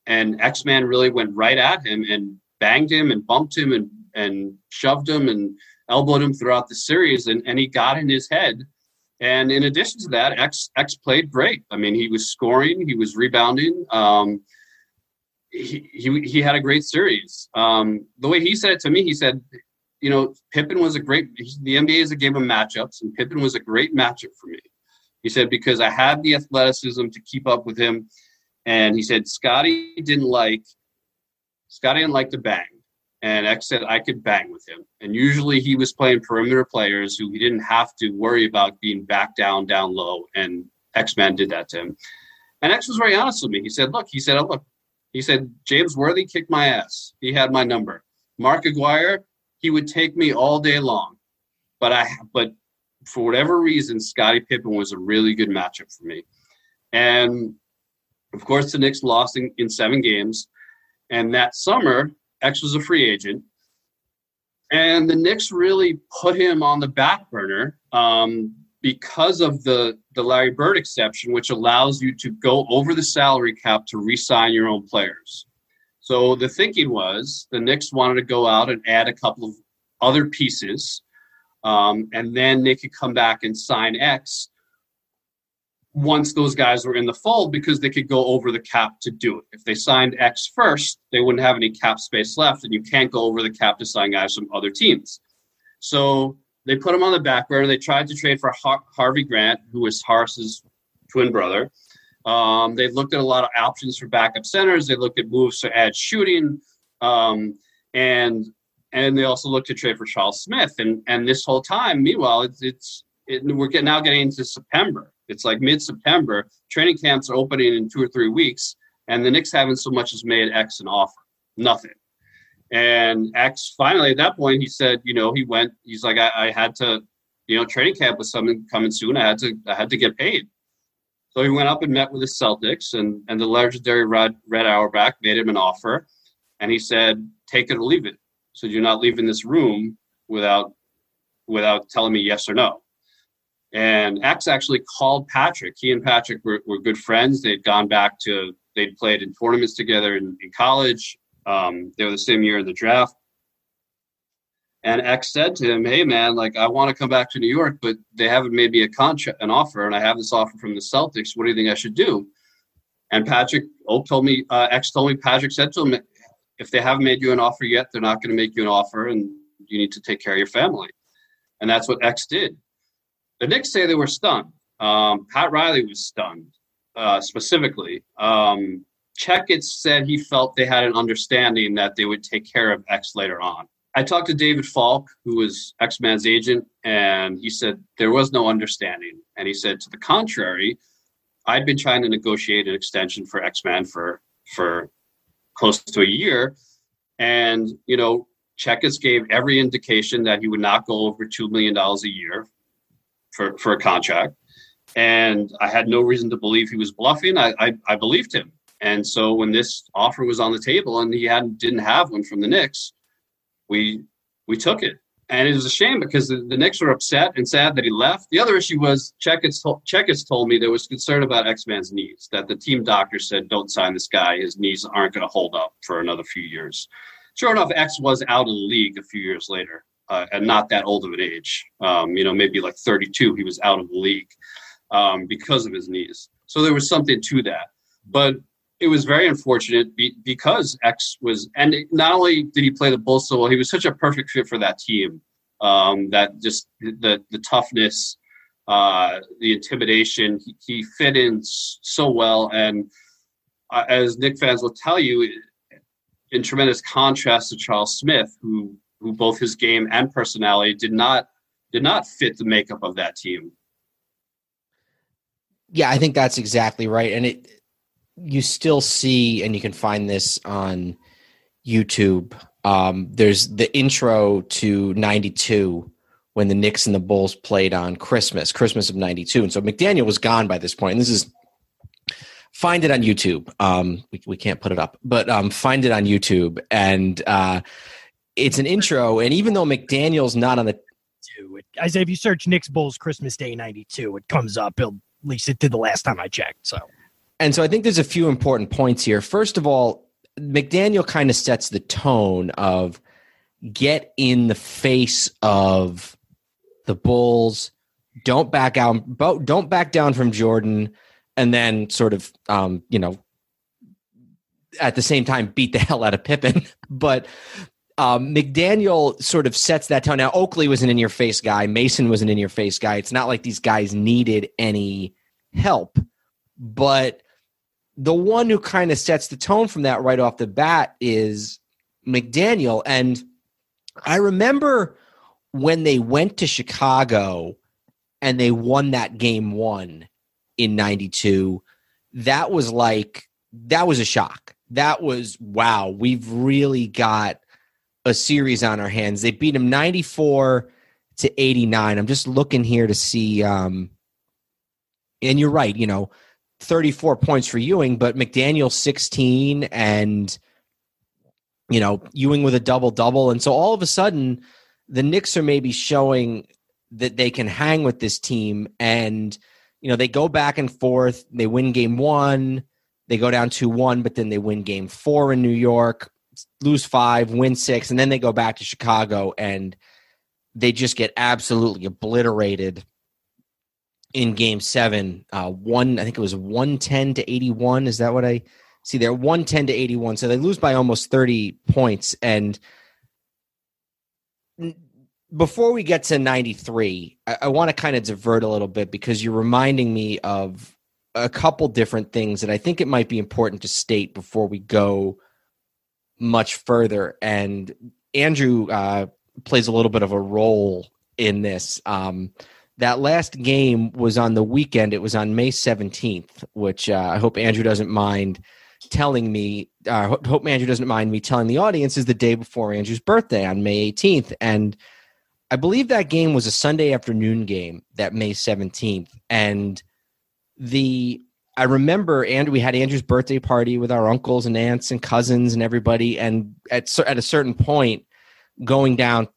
and X Man really went right at him and banged him and bumped him and and shoved him and elbowed him throughout the series, and, and he got in his head. And in addition to that, X X played great. I mean, he was scoring, he was rebounding. Um, he, he he had a great series. Um, the way he said it to me, he said, you know, Pippen was a great. The NBA is a game of matchups, and Pippen was a great matchup for me. He said because I had the athleticism to keep up with him, and he said Scotty didn't like Scotty didn't like to bang, and X said I could bang with him. And usually he was playing perimeter players who he didn't have to worry about being back down, down low. And X Man did that to him. And X was very honest with me. He said, Look, he said, oh, look, he said, James Worthy kicked my ass. He had my number. Mark Aguirre, he would take me all day long. But I but for whatever reason, Scottie Pippen was a really good matchup for me. And of course, the Knicks lost in, in seven games. And that summer, X was a free agent. And the Knicks really put him on the back burner um, because of the, the Larry Bird exception, which allows you to go over the salary cap to re sign your own players. So the thinking was the Knicks wanted to go out and add a couple of other pieces, um, and then they could come back and sign X once those guys were in the fold because they could go over the cap to do it. If they signed X first, they wouldn't have any cap space left, and you can't go over the cap to sign guys from other teams. So they put him on the back burner. They tried to trade for Har- Harvey Grant, who was Horace's twin brother. Um, they looked at a lot of options for backup centers. They looked at moves to add shooting, um, and and they also looked to trade for Charles Smith. And and this whole time, meanwhile, it's it's it, we're now getting into September it's like mid September. Training camps are opening in two or three weeks, and the Knicks haven't so much as made X an offer. Nothing. And X finally at that point he said, you know, he went. He's like, I, I had to, you know, training camp was something coming soon. I had to, I had to get paid. So he went up and met with the Celtics, and and the legendary Red Red Auerbach made him an offer, and he said, take it or leave it. So you're not leaving this room without without telling me yes or no. And X actually called Patrick. He and Patrick were, were good friends. They'd gone back to, they'd played in tournaments together in, in college. Um, they were the same year in the draft. And X said to him, Hey, man, like, I want to come back to New York, but they haven't made me a contract, an offer, and I have this offer from the Celtics. What do you think I should do? And Patrick, Oak told me, uh, X told me, Patrick said to him, If they haven't made you an offer yet, they're not going to make you an offer, and you need to take care of your family. And that's what X did. The Knicks say they were stunned. Um, Pat Riley was stunned uh, specifically. Um, Checketts said he felt they had an understanding that they would take care of X later on. I talked to David Falk, who was X Man's agent, and he said there was no understanding. And he said, to the contrary, I'd been trying to negotiate an extension for X Man for for close to a year, and you know, Checketts gave every indication that he would not go over two million dollars a year for, for a contract. And I had no reason to believe he was bluffing. I, I, I believed him. And so when this offer was on the table and he hadn't didn't have one from the Knicks, we we took it. And it was a shame because the, the Knicks were upset and sad that he left. The other issue was Checketts, Checketts told me there was concern about X Man's knees, that the team doctor said, don't sign this guy. His knees aren't going to hold up for another few years. Sure enough, X was out of the league a few years later uh, and not that old of an age. Um, you know, maybe like 32, he was out of the league um, because of his knees. So there was something to that. But it was very unfortunate be, because X was, and not only did he play the Bulls so well, he was such a perfect fit for that team. Um, that just the the toughness, uh, the intimidation, he, he, fit in so well. And uh, as Knick fans will tell you, in tremendous contrast to Charles Smith, who who both his game and personality did not did not fit the makeup of that team. Yeah, I think that's exactly right. And it you still see and you can find this on YouTube. Um, there's the intro to 92 when the Knicks and the Bulls played on Christmas, Christmas of 92. And so McDaniel was gone by this point. And this is find it on YouTube. Um, we, we can't put it up, but um, find it on YouTube. And uh, it's an intro. And even though McDaniel's not on the I say if you search Knicks Bulls Christmas Day '92, it comes up. It'll, at least it did the last time I checked. So, and so I think there's a few important points here. First of all, McDaniel kind of sets the tone of get in the face of the Bulls. Don't back out. Don't back down from Jordan, and then sort of, um, you know, at the same time beat the hell out of Pippen. but um, McDaniel sort of sets that tone. Now, Oakley was an in your face guy. Mason was an in your face guy. It's not like these guys needed any help, but the one who kind of sets the tone from that right off the bat is McDaniel. And I remember when they went to Chicago and they won that game one in 92, that was like, that was a shock. That was, wow, we've really got a series on our hands. They beat them 94 to 89. I'm just looking here to see um and you're right, you know, 34 points for Ewing, but McDaniel 16 and you know, Ewing with a double double and so all of a sudden the Knicks are maybe showing that they can hang with this team and you know, they go back and forth, they win game 1, they go down 2-1, but then they win game 4 in New York lose five, win six, and then they go back to Chicago and they just get absolutely obliterated in game seven. Uh, one, I think it was 110 to 81. Is that what I see there? 110 to 81. So they lose by almost 30 points. And before we get to 93, I, I want to kind of divert a little bit because you're reminding me of a couple different things that I think it might be important to state before we go much further. And Andrew uh, plays a little bit of a role in this. Um, that last game was on the weekend. It was on May 17th, which uh, I hope Andrew doesn't mind telling me. Uh, hope Andrew doesn't mind me telling the audience is the day before Andrew's birthday on May 18th. And I believe that game was a Sunday afternoon game, that May 17th. And the I remember and We had Andrew's birthday party with our uncles and aunts and cousins and everybody. And at at a certain point, going down,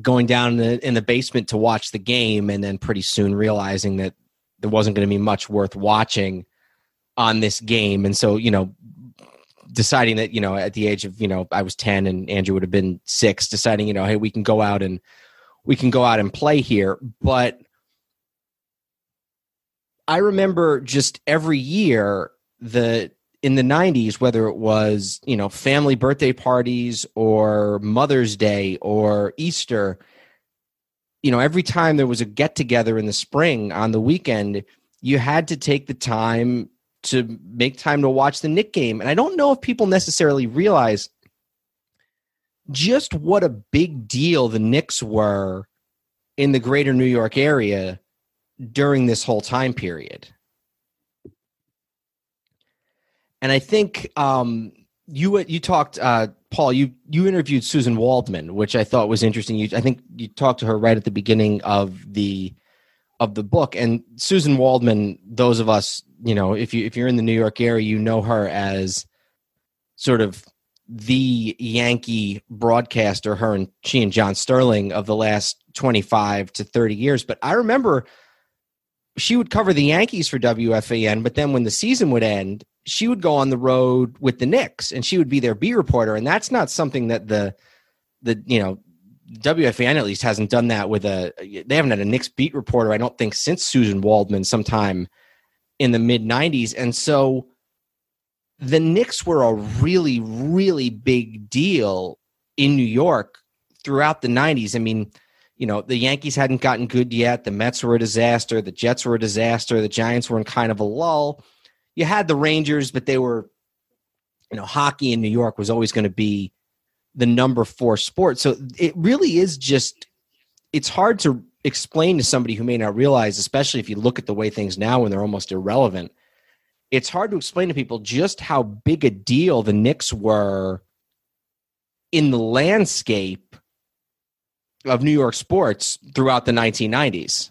going down in the, in the basement to watch the game, and then pretty soon realizing that there wasn't going to be much worth watching on this game. And so, you know, deciding that you know at the age of you know I was ten and Andrew would have been six, deciding you know hey we can go out and we can go out and play here, but I remember just every year the in the 90s whether it was you know family birthday parties or mother's day or easter you know every time there was a get together in the spring on the weekend you had to take the time to make time to watch the Knick game. And i don't know if people necessarily realize just what a big deal the Knicks were in the greater New York area during this whole time period. And I think um, you you talked, uh, Paul. You you interviewed Suzyn Waldman, which I thought was interesting. You, I think you talked to her right at the beginning of the of the book. And Suzyn Waldman, those of us, you know, if you if you're in the New York area, you know her as sort of the Yankee broadcaster. Her and she and John Sterling of the last twenty five to thirty years. But I remember she would cover the Yankees for WFAN, but then when the season would end, she would go on the road with the Knicks and she would be their B reporter. And that's not something that the the you know WFAN at least hasn't done that with a they haven't had a Knicks beat reporter, I don't think, since Suzyn Waldman sometime in the mid nineties. And so the Knicks were a really, really big deal in New York throughout the nineties. I mean, you know, the Yankees hadn't gotten good yet. The Mets were a disaster. The Jets were a disaster. The Giants were in kind of a lull. You had the Rangers, but they were, you know, hockey in New York was always going to be the number four sport. So it really is just, it's hard to explain to somebody who may not realize, especially if you look at the way things now when they're almost irrelevant. It's hard to explain to people just how big a deal the Knicks were in the landscape of New York sports throughout the 1990s.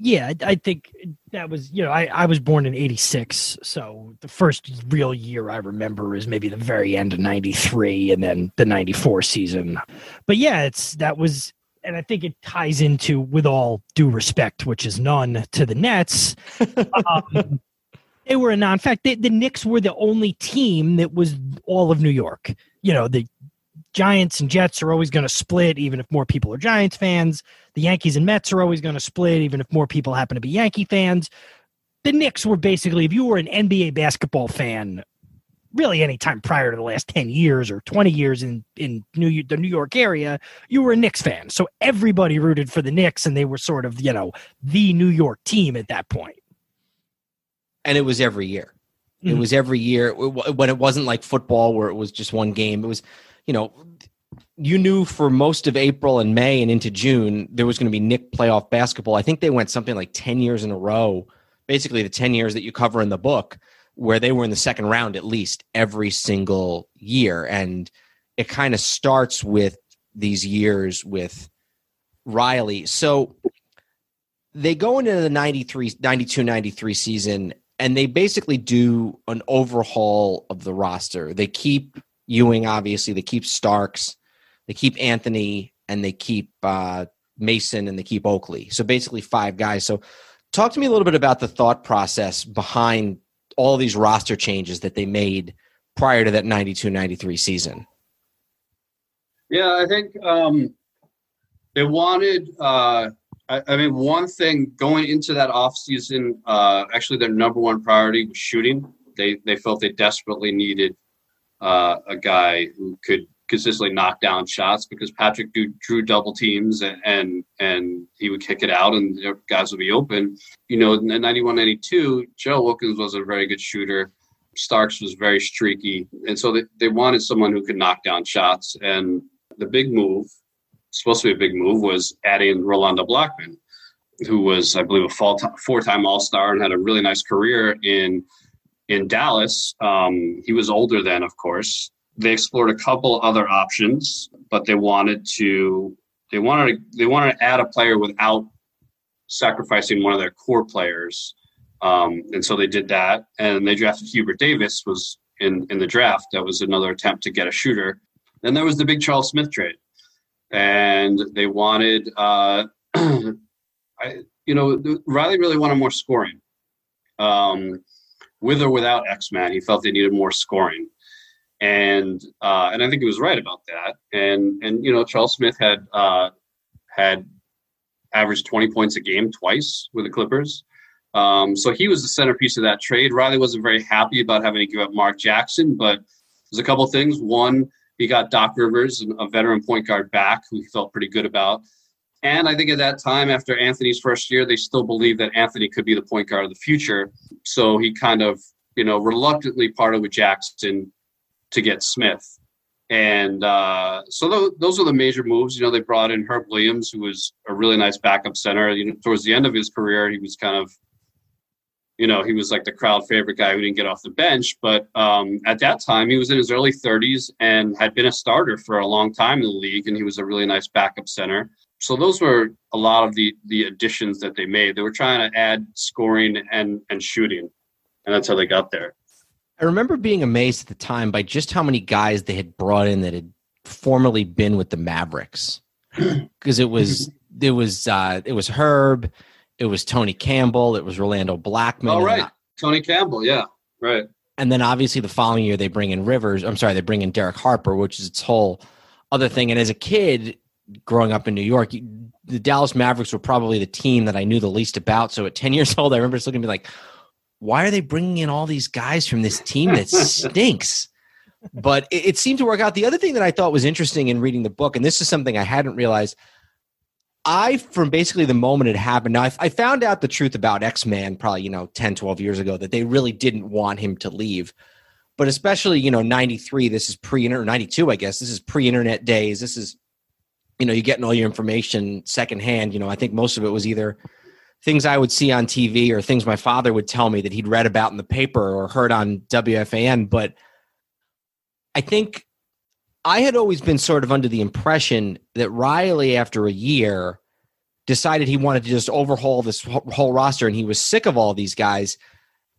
Yeah, I, think that was you know I, I was born in 86 so the first real year i remember is maybe the very end of 93 and then the 94 season but yeah it's that was and i think it ties into with all due respect which is none to the nets um, they were a non fact the knicks were the only team that was all of new york you know the Giants and Jets are always going to split, even if more people are Giants fans. The Yankees and Mets are always going to split, even if more people happen to be Yankee fans. The Knicks were basically, if you were an NBA basketball fan, really any time prior to the last 10 years or 20 years in, in New, the New York area, you were a Knicks fan. So everybody rooted for the Knicks, and they were sort of, you know, the New York team at that point. And it was every year. Mm-hmm. It was every year when it wasn't like football where it was just one game. It was you know, you knew for most of April and May and into June there was going to be Knick playoff basketball. I think they went something like 10 years in a row, basically the 10 years that you cover in the book, where they were in the second round at least every single year. And it kind of starts with these years with Riley. So they go into the 93, 92, 93 season and they basically do an overhaul of the roster. They keep Ewing, obviously. They keep Starks, they keep Anthony, and they keep uh, Mason, and they keep Oakley. So basically, five guys. So, talk to me a little bit about the thought process behind all these roster changes that they made prior to that 92 93 season. Yeah, I think um, they wanted. Uh, I, I, mean, one thing going into that offseason, uh, actually, their number one priority was shooting. They they felt they desperately needed uh, a guy who could consistently knock down shots because Patrick drew, drew double teams and, and, and he would kick it out and guys would be open. You know, in 91 92, Joe Wilkins was a very good shooter. Starks was very streaky. And so they, they wanted someone who could knock down shots. And the big move, supposed to be a big move, was adding Rolando Blackman, who was, I believe, a four time All Star and had a really nice career in in Dallas. Um, he was older then, of course. They explored a couple other options, but they wanted to they wanted to, they wanted to add a player without sacrificing one of their core players. Um, and so they did that, and they drafted Hubert Davis was in in the draft. That was another attempt to get a shooter. Then there was the big Charles Smith trade, and they wanted, uh, I, you know, Riley really wanted more scoring. Um, with or without X Man, he felt they needed more scoring, and uh, and I think he was right about that. And and you know Charles Smith had uh, had averaged twenty points a game twice with the Clippers. Um, so he was the centerpiece of that trade. Riley wasn't very happy about having to give up Mark Jackson, but there's a couple things. One, he got Doc Rivers, a veteran point guard, back, who he felt pretty good about. And I think at that time, after Anthony's first year, they still believed that Anthony could be the point guard of the future. So he kind of, you know, reluctantly parted with Jackson to get Smith. And uh, so th- those are the major moves. You know, they brought in Herb Williams, who was a really nice backup center. You know, towards the end of his career, he was kind of, you know, he was like the crowd favorite guy who didn't get off the bench. But um, at that time, he was in his early 30s and had been a starter for a long time in the league, and he was a really nice backup center so those were a lot of the the additions that they made. They were trying to add scoring and and shooting, and that's how they got there. I remember being amazed at the time by just how many guys they had brought in that had formerly been with the Mavericks, because it was it was uh, it was Herb, it was Tony Campbell, it was Rolando Blackman. Oh right, Tony Campbell, yeah, right. And then obviously the following year they bring in Rivers. I'm sorry, they bring in Derek Harper, which is its whole other thing. And as a kid, growing up in New York, the Dallas Mavericks were probably the team that I knew the least about. So at 10 years old, I remember just looking at me like, why are they bringing in all these guys from this team that stinks? but it, it, seemed to work out. The other thing that I thought was interesting in reading the book, and this is something I hadn't realized, I, from basically the moment it happened, now I, I found out the truth about X Man probably, you know, 10, 12 years ago that they really didn't want him to leave. But especially, you know, 93, this is pre internet, 92, I guess, this is pre internet days. This is you know, you're getting all your information secondhand. You know, I think most of it was either things I would see on TV or things my father would tell me that he'd read about in the paper or heard on WFAN. But I think I had always been sort of under the impression that Riley, after a year, decided he wanted to just overhaul this whole roster and he was sick of all these guys.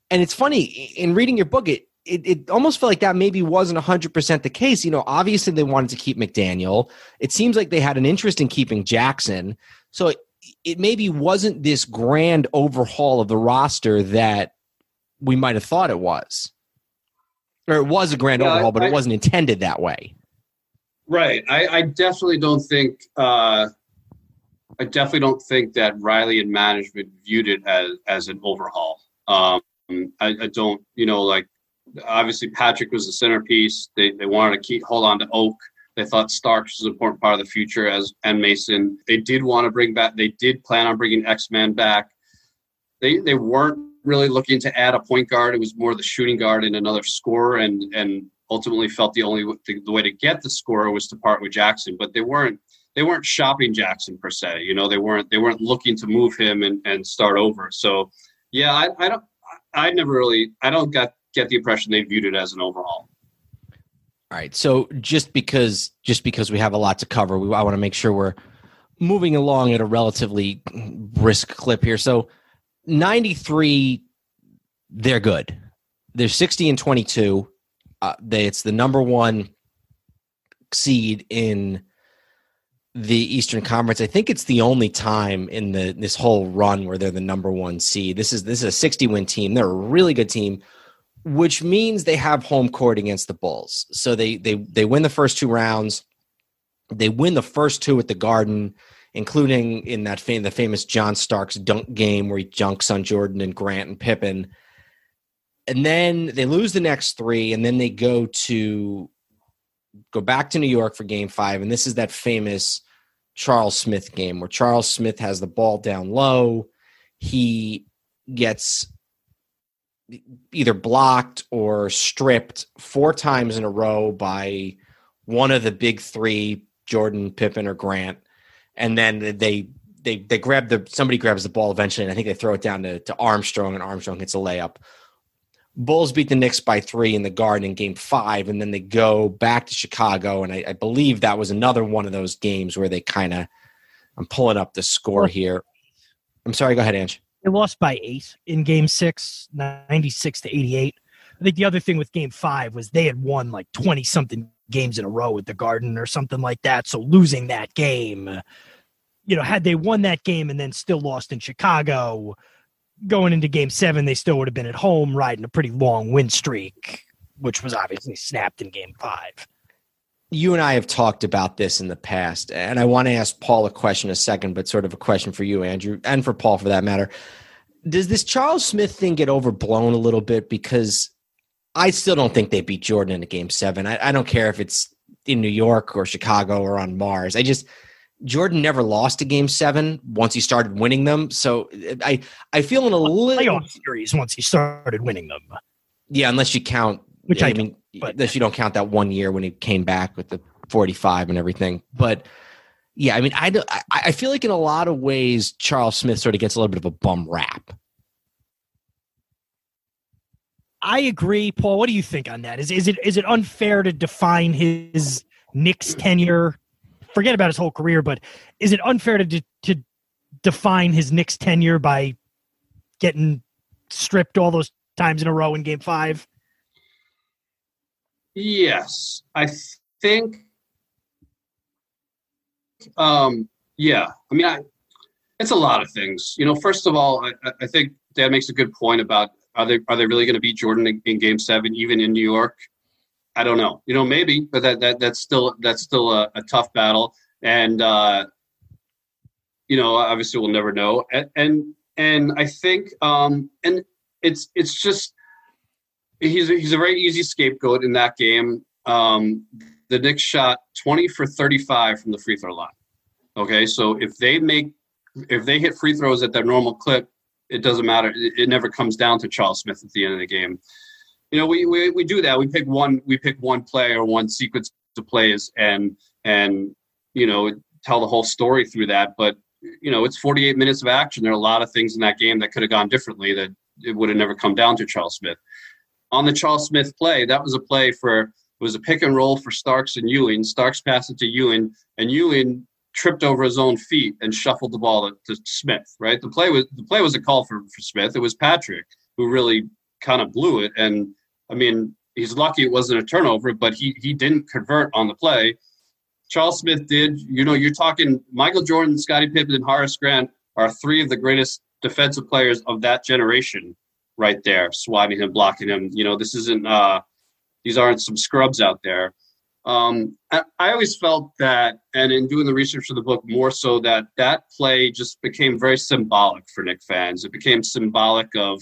And it's funny in reading your book, it it, it almost felt like that maybe wasn't 100% the case. You know, obviously they wanted to keep McDaniel. It seems like they had an interest in keeping Jackson. So it, it maybe wasn't this grand overhaul of the roster that we might have thought it was. Or it was a grand yeah, overhaul, but I, it wasn't intended that way. Right. I, I definitely don't think uh, I definitely don't think that Riley and management viewed it as as an overhaul. Um, I, I, don't, you know, like obviously Patrick was the centerpiece. They they wanted to keep hold on to Oak. They thought Starks was an important part of the future as and Mason. They did want to bring back. They did plan on bringing X Men back. They they weren't really looking to add a point guard. It was more the shooting guard and another scorer, and and ultimately felt the only the, the way to get the scorer was to part with Jackson. But they weren't they weren't shopping Jackson per se. You know, they weren't they weren't looking to move him and, and start over. So yeah, I, I don't I never really I don't get get the impression they viewed it as an overhaul. All right. So just because just because we have a lot to cover, we I want to make sure we're moving along at a relatively brisk clip here. So 93 they're good. They're 60 and 22. Uh, they, it's the number 1 seed in the Eastern Conference. I think it's the only time in the this whole run where they're the number 1 seed. This is this is a 60 win team. They're a really good team which means they have home court against the Bulls. So they they they win the first two rounds. They win the first two at the Garden, including in that fam- the famous John Starks dunk game where he junks on Jordan and Grant and Pippen. And then they lose the next three, and then they go to go back to New York for Game Five, and this is that famous Charles Smith game where Charles Smith has the ball down low. He gets either blocked or stripped four times in a row by one of the big three, Jordan, Pippen, or Grant, and then they they they grab the somebody grabs the ball eventually, and I think they throw it down to, to Armstrong, and Armstrong hits a layup. Bulls beat the Knicks by three in the Garden in Game Five, and then they go back to Chicago, and I, I believe that was another one of those games where they kind of. I'm pulling up the score here. I'm sorry. Go ahead, Ange. They lost by eight in game six, 96 to 88. I think the other thing with game five was they had won like 20 something games in a row at the Garden or something like that. So losing that game, you know, had they won that game and then still lost in Chicago, going into game seven, they still would have been at home riding a pretty long win streak, which was obviously snapped in game five you and I have talked about this in the past, and I want to ask Paul a question a second, but sort of a question for you, Andrew, and for Paul for that matter. Does this Charles Smith thing get overblown a little bit? Because I still don't think they beat Jordan in a game seven. I, I don't care if it's in New York or Chicago or on Mars. I just Jordan never lost a game seven once he started winning them. So I I feel in a little playoff series once he started winning them. Yeah, unless you count which I, I mean, but if you don't count that one year when he came back with the 45 and everything. But yeah, I mean, I, I, I feel like in a lot of ways, Charles Smith sort of gets a little bit of a bum rap. I agree, Paul. What do you think on that? Is is it is it unfair to define his Knicks tenure? Forget about his whole career, but is it unfair to to define his Knicks tenure by getting stripped all those times in a row in Game Five? Yes, I think. Um, yeah, I mean, I, it's a lot of things. You know, first of all, I, I think Dad makes a good point about are they are they really going to beat Jordan in, in, Game Seven, even in New York? I don't know. You know, maybe, but that, that that's still that's still a, a tough battle, and uh, you know, obviously we'll never know. And and, and I think, um, and it's it's just he's a, he's a very easy scapegoat in that game. Um, the Knicks shot 20 for 35 from the free throw line. Okay, so if they make if they hit free throws at their normal clip, it doesn't matter. It, it never comes down to Charles Smith at the end of the game. You know, we, we we do that. We pick one we pick one play or one sequence of plays and and you know tell the whole story through that. But you know, it's 48 minutes of action. There are a lot of things in that game that could have gone differently that it would have never come down to Charles Smith on the Charles Smith play, that was a play for It was a pick and roll for Starks and Ewing. Starks passed it to Ewing, and Ewing tripped over his own feet and shuffled the ball to, to Smith. Right, the play was the play was a call for, for Smith. It was Patrick who really kind of blew it, and I mean he's lucky it wasn't a turnover, but he he didn't convert on the play. Charles Smith did. You know, you're talking Michael Jordan, Scottie Pippen, and Horace Grant are three of the greatest defensive players of that generation, right there, swatting him, blocking him. You know, this isn't. uh These aren't some scrubs out there. Um, I, I always felt that, and in doing the research for the book, more so that that play just became very symbolic for Knick fans. It became symbolic of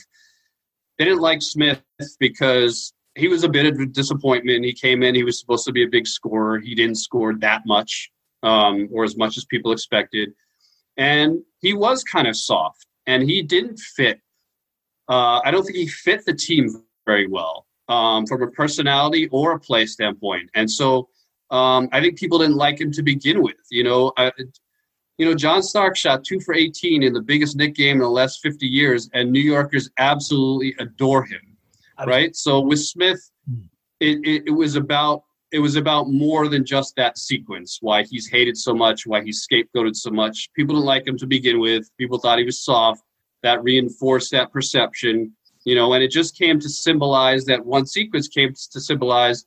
they didn't like Smith because he was a bit of a disappointment. He came in, he was supposed to be a big scorer. He didn't score that much, um, or as much as people expected. And he was kind of soft, and he didn't fit. Uh, I don't think he fit the team very well um, from a personality or a play standpoint. And so um, I think people didn't like him to begin with. You know, I, you know, John Stark shot two for 18 in the biggest Knick game in the last 50 years, and New Yorkers absolutely adore him right? So with Smith, hmm. it, it, it, was about it was about more than just that sequence. Why he's hated so much, why he's scapegoated so much. People didn't like him to begin with. People thought he was soft. That reinforced that perception, you know, and it just came to symbolize that one sequence came to symbolize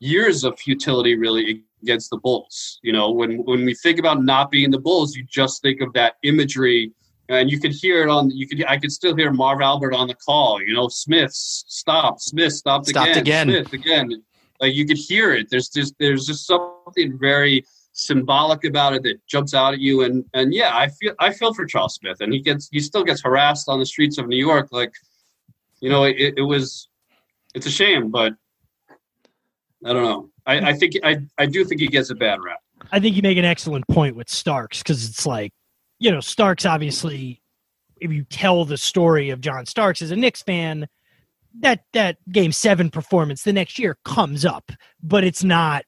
years of futility really against the Bulls. You know, when when we think about not being the Bulls, you just think of that imagery and you could hear it on you could I could still hear Marv Albert on the call. You know, Smith stop, Smith stopped, stopped again, again, Smith again. Like you could hear it. There's just there's just something very symbolic about it that jumps out at you. And and yeah, I feel I feel for Charles Smith, and he gets he still gets harassed on the streets of New York. Like, you know, it, it was it's a shame, but I don't know. I, I think I I do think he gets a bad rap. I think you make an excellent point with Starks because it's like you know, Starks obviously, if you tell the story of John Starks as a Knicks fan, that that game seven performance the next year comes up, but it's not.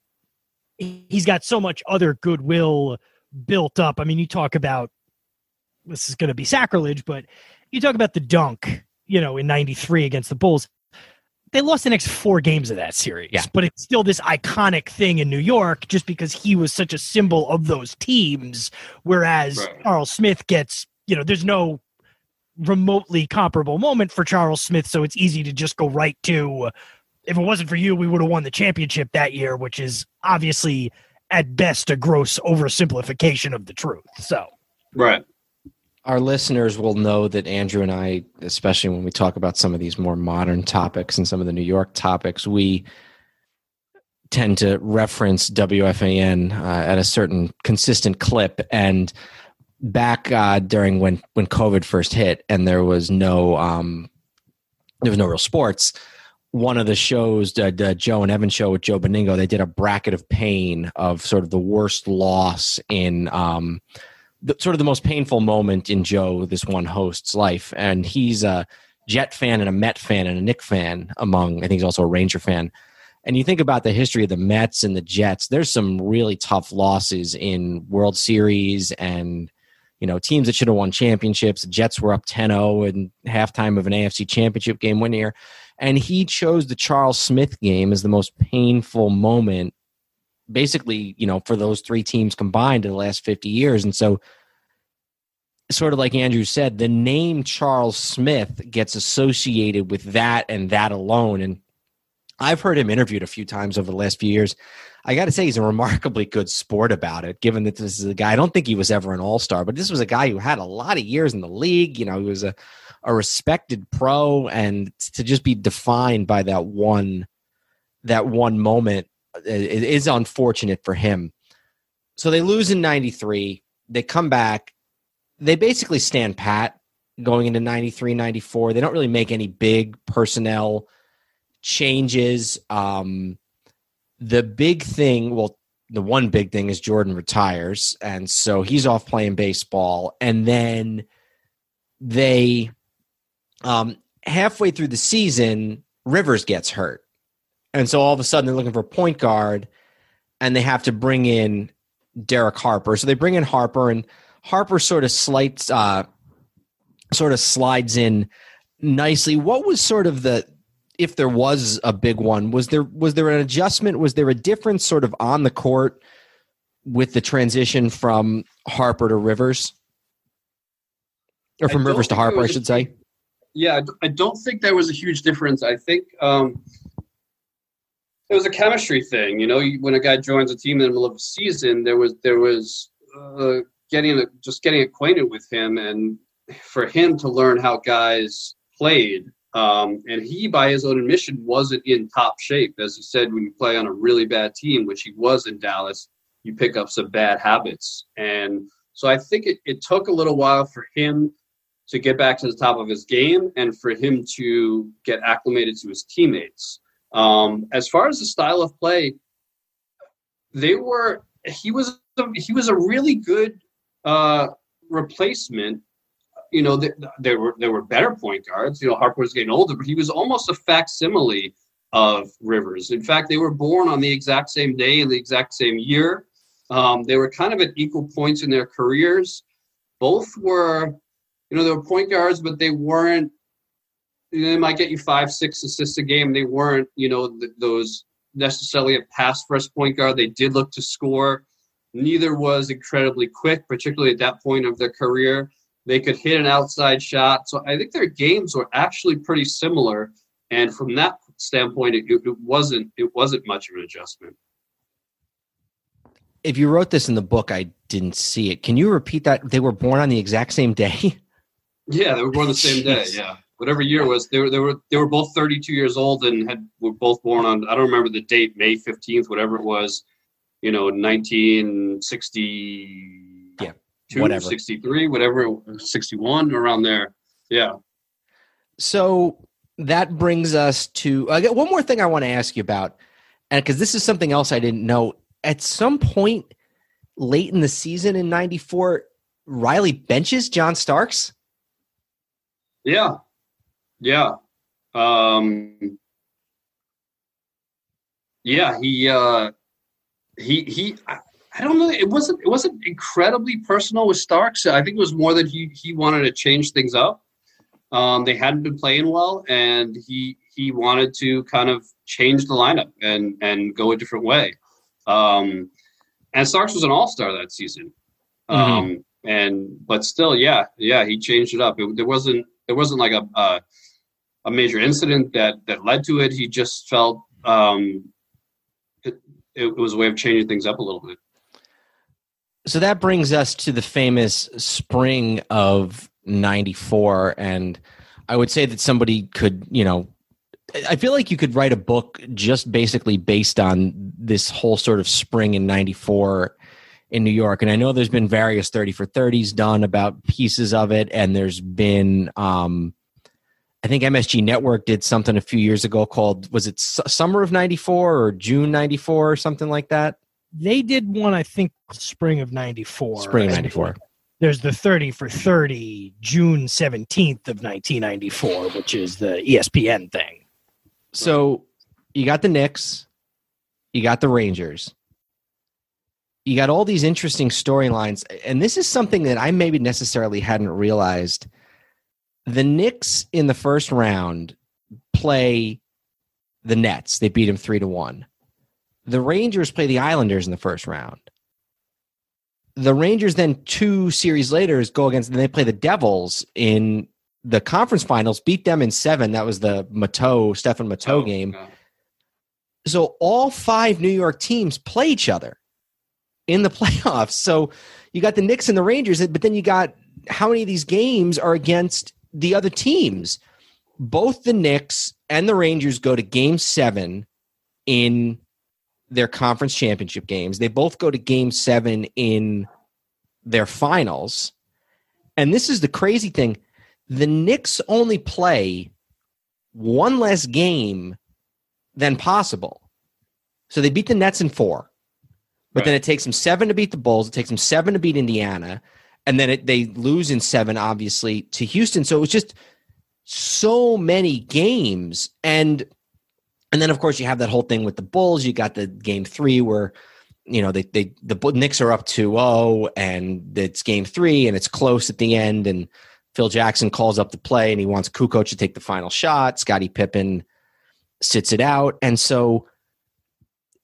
He's got so much other goodwill built up. I mean, you talk about this is going to be sacrilege, but you talk about the dunk, you know, in '93 against the Bulls. They lost the next four games of that series, yeah. but it's still this iconic thing in New York just because he was such a symbol of those teams. Whereas right. Charles Smith gets, you know, there's no remotely comparable moment for Charles Smith, so it's easy to just go right to if it wasn't for you, we would have won the championship that year, which is obviously at best a gross oversimplification of the truth. So, right our listeners will know that Andrew and I, especially when we talk about some of these more modern topics and some of the New York topics, we tend to reference WFAN uh, at a certain consistent clip. And back uh, during when when COVID first hit, and there was no um, there was no real sports. One of the shows, the, the Joe and Evan show with Joe Benigno, they did a bracket of pain of sort of the worst loss in. Um, the, sort of the most painful moment in Joe, this one host's life, and he's a Jet fan and a Met fan and a Knick fan. Among, I think he's also a Ranger fan. And you think about the history of the Mets and the Jets. There's some really tough losses in World Series and you know teams that should have won championships. The Jets were up 10-0 in halftime of an AFC Championship game one year, and he chose the Charles Smith game as the most painful moment basically, you know, for those three teams combined in the last 50 years. And so, sort of like Andrew said, the name Charles Smith gets associated with that and that alone. And I've heard him interviewed a few times over the last few years. I got to say, he's a remarkably good sport about it, given that this is a guy, I don't think he was ever an all star, but this was a guy who had a lot of years in the league. You know, he was a, a respected pro, and to just be defined by that one that one moment it is unfortunate for him. So they lose in 93. They come back. They basically stand pat going into 93, 94. They don't really make any big personnel changes. Um, the big thing, well, the one big thing is Jordan retires. And so he's off playing baseball. And then they, um, halfway through the season, Rivers gets hurt. And so all of a sudden they're looking for a point guard and they have to bring in Derek Harper. So they bring in Harper and Harper sort of slides uh sort of slides in nicely. What was sort of the if there was a big one, was there was there an adjustment? Was there a difference sort of on the court with the transition from Harper to Rivers? Or from Rivers to Harper, I should say. Yeah, I don't think there was a huge difference. I think um, it was a chemistry thing. You know, when a guy joins a team in the middle of a season, there was there was uh, getting just getting acquainted with him, and for him to learn how guys played. Um, and he, by his own admission, wasn't in top shape. As he said, when you play on a really bad team, which he was in Dallas, you pick up some bad habits. And so I think it, it took a little while for him to get back to the top of his game and for him to get acclimated to his teammates. Um, as far as the style of play, they were he was he was a really good uh, replacement. You know, there were there were better point guards. You know, Harper was getting older, but he was almost a facsimile of Rivers. In fact, they were born on the exact same day in the exact same year. Um, they were kind of at equal points in their careers. Both were, you know, they were point guards, but they weren't You know, they might get you five, six assists a game. They weren't, you know, th- those necessarily a pass first point guard. They did look to score. Neither was incredibly quick, particularly at that point of their career. They could hit an outside shot. So I think their games were actually pretty similar. And from that standpoint, it, it wasn't it wasn't much of an adjustment. If you wrote this in the book, I didn't see it. Can you repeat that? They were born on the exact same day. Yeah, they were born the same day. Yeah. Whatever year it was they were they were they were both 32 years old and had were both born on I don't remember the date May 15th whatever it was you know 1960 yeah whatever. 63 whatever 61 around there yeah. So that brings us to I got one more thing I want to ask you about and because this is something else I didn't know. At some point late in the season in 94 Riley benches John Starks yeah yeah. Um, yeah, he uh, he he. I, I don't know. It wasn't. It wasn't incredibly personal with Starks. I think it was more that he he wanted to change things up. Um, they hadn't been playing well, and he he wanted to kind of change the lineup and and go a different way. Um, and Starks was an all star that season. Mm-hmm. Um, mm-hmm. and but still, yeah, yeah, he changed it up. It, there wasn't there wasn't like a, a a major incident that that led to it. He just felt um, it, it was a way of changing things up a little bit. So that brings us to the famous spring of 94 and I would say that somebody could, you know, I feel like you could write a book just basically based on this whole sort of spring in 94 in New York. And I know there's been various 30 for 30s done about pieces of it and there's been um I think MSG Network did something a few years ago called was it summer of 94 or June 94 or something like that? They did one I think spring of 94. Spring of 94. There's the 30 for 30 June 17th of 1994, which is the ESPN thing. So you got the Knicks, you got the Rangers. You got all these interesting storylines and this is something that I maybe necessarily hadn't realized – the Knicks in the first round play the Nets. They beat them three to one. The Rangers play the Islanders in the first round. The Rangers then two series later go against and they play the Devils in the conference finals, beat them in seven. That was the Matteau, Stefan Matteau oh, game. So all five New York teams play each other in the playoffs. So you got the Knicks and the Rangers, but then you got how many of these games are against the other teams. Both the Knicks and the Rangers go to game seven in their conference championship games. They both go to game seven in their finals. And this is the crazy thing the Knicks only play one less game than possible. So they beat the Nets in four. But right. then it takes them seven to beat the Bulls. It takes them seven to beat Indiana and then it, they lose in seven, obviously, to Houston. So it was just so many games, and and then of course you have that whole thing with the Bulls. You got the game three where you know they they the Knicks are up 2-0 and it's game three and it's close at the end and Phil Jackson calls up the play and he wants Kukoc to take the final shot. Scottie Pippen sits it out. And so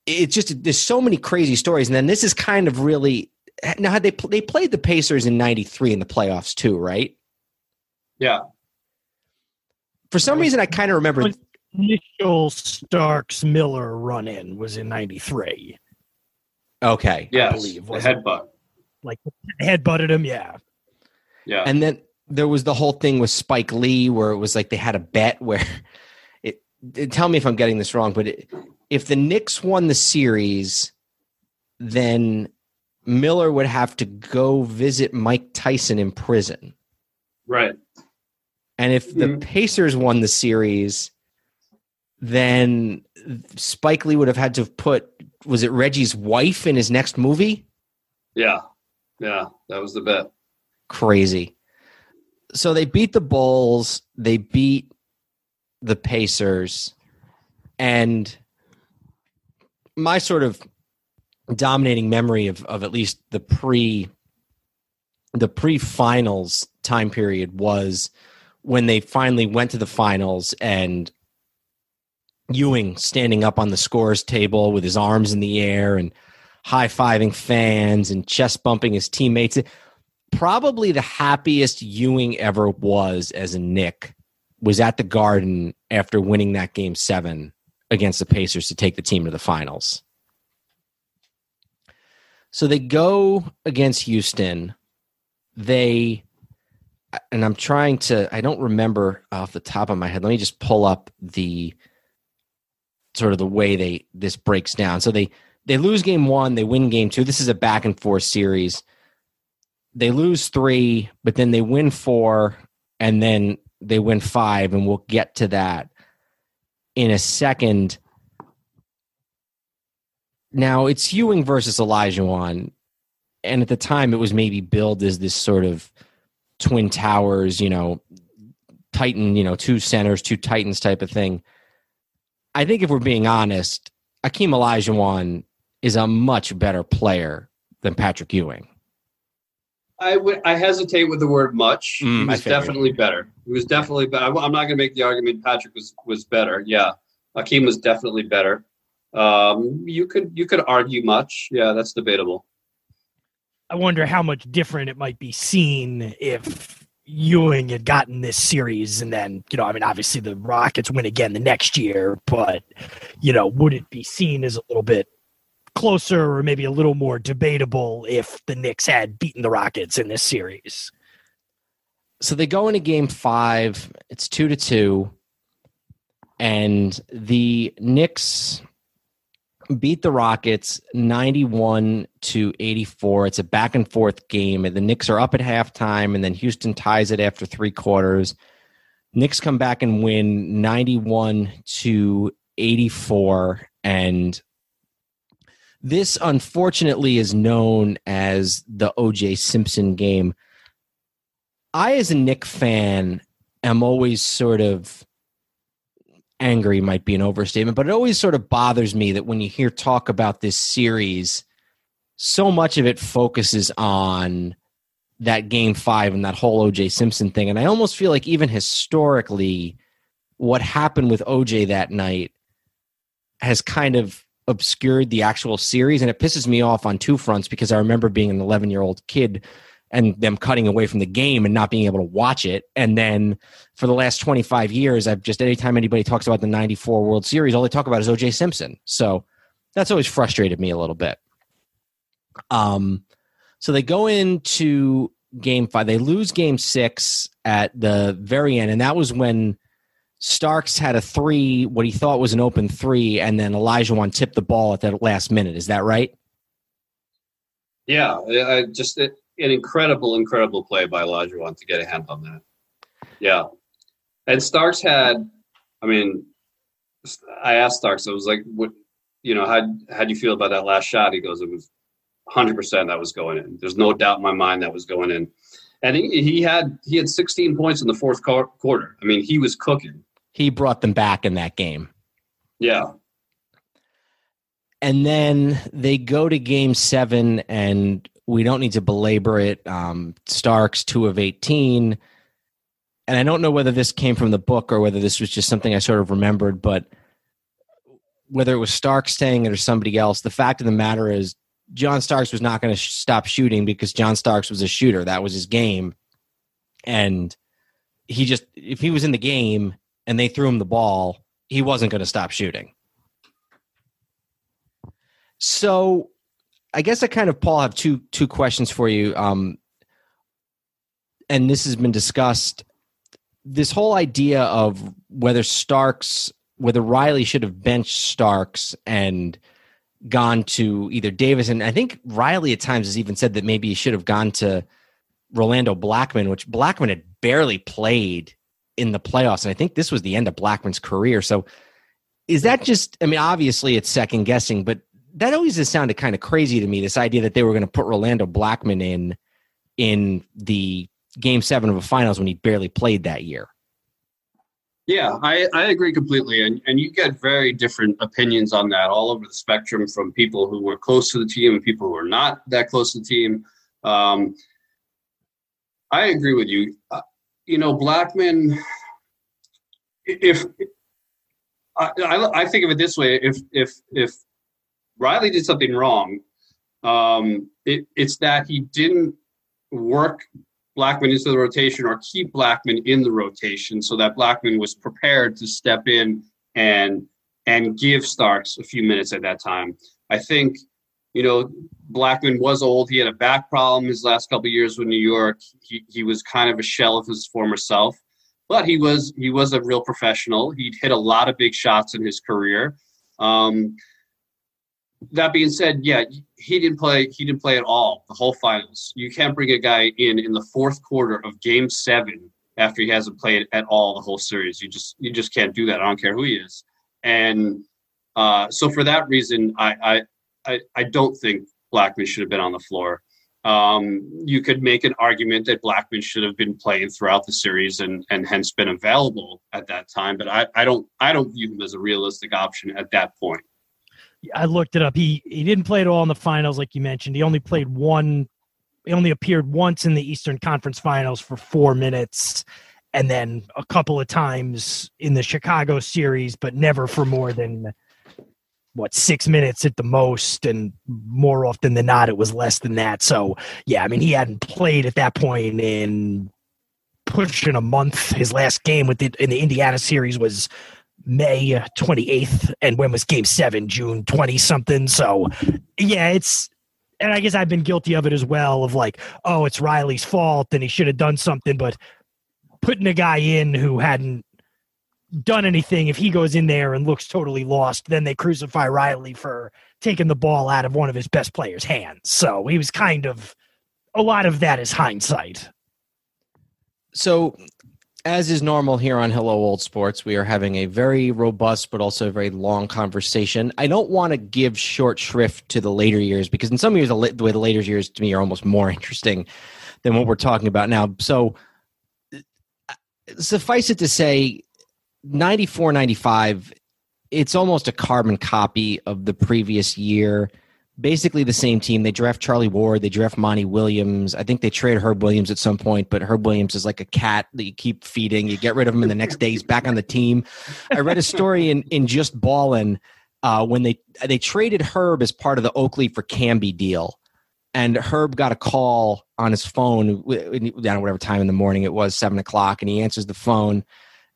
it's just there's so many crazy stories. And then this is kind of really now had they they played the Pacers in '93 in the playoffs too, right? Yeah. For some reason, I kind of remember the initial Starks Miller run in was in '93. Okay. Yes. I believe, the wasn't it? headbutt. Like head butted him. Yeah. Yeah. And then there was the whole thing with Spike Lee where it was like they had a bet where it, it- tell me if I'm getting this wrong, but it, if the Knicks won the series, then Miller would have to go visit Mike Tyson in prison. right. And if the Mhm. Pacers won the series, then Spike Lee would have had to put was it Reggie's wife in his next movie? Yeah. Yeah. That was the bet. crazy. So they beat the Bulls, they beat the Pacers, and my sort of dominating memory of, of at least the pre the pre finals time period was when they finally went to the finals and Ewing standing up on the scores table with his arms in the air and high fiving fans and chest bumping his teammates. Probably the happiest Ewing ever was as a Knick was at the Garden after winning that game seven against the Pacers to take the team to the finals. So they go against Houston. They, and I'm trying to, I don't remember off the top of my head. Let me just pull up the sort of the way they, this breaks down. So they, they lose game one, they win game two. This is a back and forth series they lose three, but then they win four, and then they win five, and we'll get to that in a second. Now it's Ewing versus Olajuwon and at the time it was maybe billed as this sort of twin towers, you know, Titan, you know, two centers, two Titans type of thing. I think if we're being honest, Akeem Olajuwon is a much better player than Patrick Ewing. I. I hesitate with the word much. Mm, he was definitely better. He was definitely better. I'm not going to make the argument Patrick was was better. Yeah, Akeem was definitely better. Um, you could you could argue much. Yeah, that's debatable. I wonder how much different it might be seen if Ewing had gotten this series and then, you know, I mean, obviously the Rockets win again the next year, but, you know, would it be seen as a little bit closer or maybe a little more debatable if the Knicks had beaten the Rockets in this series? so they go into game five. It's two to two, and the Knicks beat the Rockets ninety-one to eighty-four. It's a back and forth game, and the Knicks are up at halftime, and then Houston ties it after three quarters. Knicks come back and win ninety-one to eighty-four, and this unfortunately is known as the O.J. Simpson game. I, as a Knick fan, am always sort of angry, might be an overstatement, but it always sort of bothers me that when you hear talk about this series, so much of it focuses on that game five and that whole OJ Simpson thing. And I almost feel like, even historically, what happened with OJ that night has kind of obscured the actual series. And it pisses me off on two fronts because I remember being an 11 year old kid and them cutting away from the game and not being able to watch it. And then for the last 25 years, I've just, anytime anybody talks about the 94 World Series, all they talk about is OJ Simpson. So that's always frustrated me a little bit. Um, so they go into game five. They lose game six at the very end. And that was when Starks had a three, what he thought was an open three, and then Olajuwon tipped the ball at that last minute. Is that right? Yeah, I just it, an incredible, incredible play by Olajuwon to get a hand on that. Yeah, and Starks had, I mean, I asked Starks, I was like, "What, you know, how how do you feel about that last shot?" He goes, "It was 100 percent that was going in. There's no doubt in my mind that was going in." And he, he had he had 16 points in the fourth quarter. I mean, he was cooking. He brought them back in that game. Yeah, and then they go to game seven and we don't need to belabor it um, starks two of 18 and i don't know whether this came from the book or whether this was just something i sort of remembered but whether it was Starks saying it or somebody else, the fact of the matter is John Starks was not going to sh- stop shooting because John Starks was a shooter. That was his game. And he just, if he was in the game and they threw him the ball, he wasn't going to stop shooting. So I guess I kind of, Paul, have two two questions for you. Um, and this has been discussed. This whole idea of whether Starks, whether Riley should have benched Starks and gone to either Davis, and I think Riley at times has even said that maybe he should have gone to Rolando Blackman, which Blackman had barely played in the playoffs, and I think this was the end of Blackman's career. So, is that just? I mean, obviously it's second guessing, but that always has sounded kind of crazy to me. This idea that they were going to put Rolando Blackman in in the game seven of the finals when he barely played that year. Yeah, I, I agree completely. And, and you get very different opinions on that all over the spectrum from people who were close to the team and people who are not that close to the team. Um, I agree with you. You know, Blackman, if I, I, I, think of it this way, if if if Riley did something wrong, um, it, it's that he didn't work Blackman into the rotation or keep Blackman in the rotation so that Blackman was prepared to step in and and give Starks a few minutes at that time. I think, you know, Blackman was old. He had a back problem his last couple years with New York. He he was kind of a shell of his former self, but he was he was a real professional. He'd hit a lot of big shots in his career. Um, that being said, yeah, he didn't play. He didn't play at all the whole finals. You can't bring a guy in in the fourth quarter of Game Seven after he hasn't played at all the whole series. You just you just can't do that. I don't care who he is. And uh, so for that reason, I, I I I don't think Blackman should have been on the floor. Um, you could make an argument that Blackman should have been playing throughout the series and and hence been available at that time. But I, I don't I don't view him as a realistic option at that point. I looked it up. He he didn't play at all in the finals, like you mentioned. He only played one. He only appeared once in the Eastern Conference Finals for four minutes, and then a couple of times in the Chicago series, but never for more than what six minutes at the most, and more often than not, it was less than that. So yeah, I mean, he hadn't played at that point in pushing a month. His last game with the, in the Indiana series was May 28th, and when was game seven? June 20 something. So, yeah, it's, and I guess I've been guilty of it as well of like, oh, it's Riley's fault and he should have done something, but putting a guy in who hadn't done anything, if he goes in there and looks totally lost, then they crucify Riley for taking the ball out of one of his best players' hands. So he was kind of, a lot of that is hindsight. So as is normal here on Hello Old Sports, we are having a very robust but also very long conversation. I don't want to give short shrift to the later years because in some years, the way the later years to me are almost more interesting than what we're talking about now. So uh, suffice it to say, 94 95, it's almost a carbon copy of the previous year basically the same team. They draft Charlie Ward, they draft Monty Williams. I think they trade Herb Williams at some point, but Herb Williams is like a cat that you keep feeding. You get rid of him, and the next day he's back on the team. I read a story in in Just Ballin' uh, when they they traded Herb as part of the Oakley for Camby deal. And Herb got a call on his phone, down whatever time in the morning it was, seven o'clock, and he answers the phone,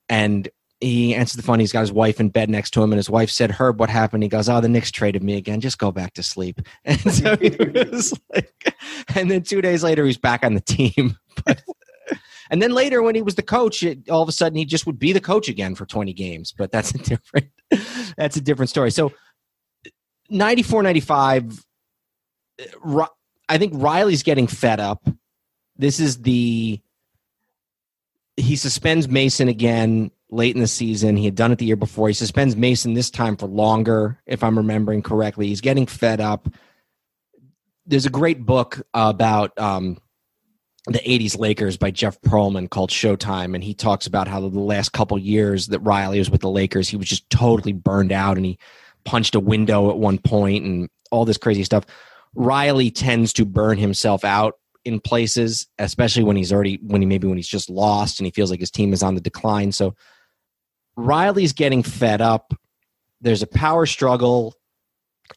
and he answered the phone. He's got his wife in bed next to him, and his wife said, "Herb, what happened?" He goes, "Oh, the Knicks traded me again. Just go back to sleep." And so he was like, and then two days later, he's back on the team. But, and then later, when he was the coach, it, all of a sudden he just would be the coach again for twenty games. But that's a different that's a different story. So, 94, 95, I think Riley's getting fed up. This is the he suspends Mason again late in the season. He had done it the year before. He suspends Mason this time for longer, if I'm remembering correctly. He's getting fed up. There's a great book about um, the 80s Lakers by Jeff Pearlman called Showtime. And he talks about how the last couple years that Riley was with the Lakers, he was just totally burned out and he punched a window at one point and all this crazy stuff. Riley tends to burn himself out in places, especially when he's already when he maybe when he's just lost and he feels like his team is on the decline. So Riley's getting fed up. there's a power struggle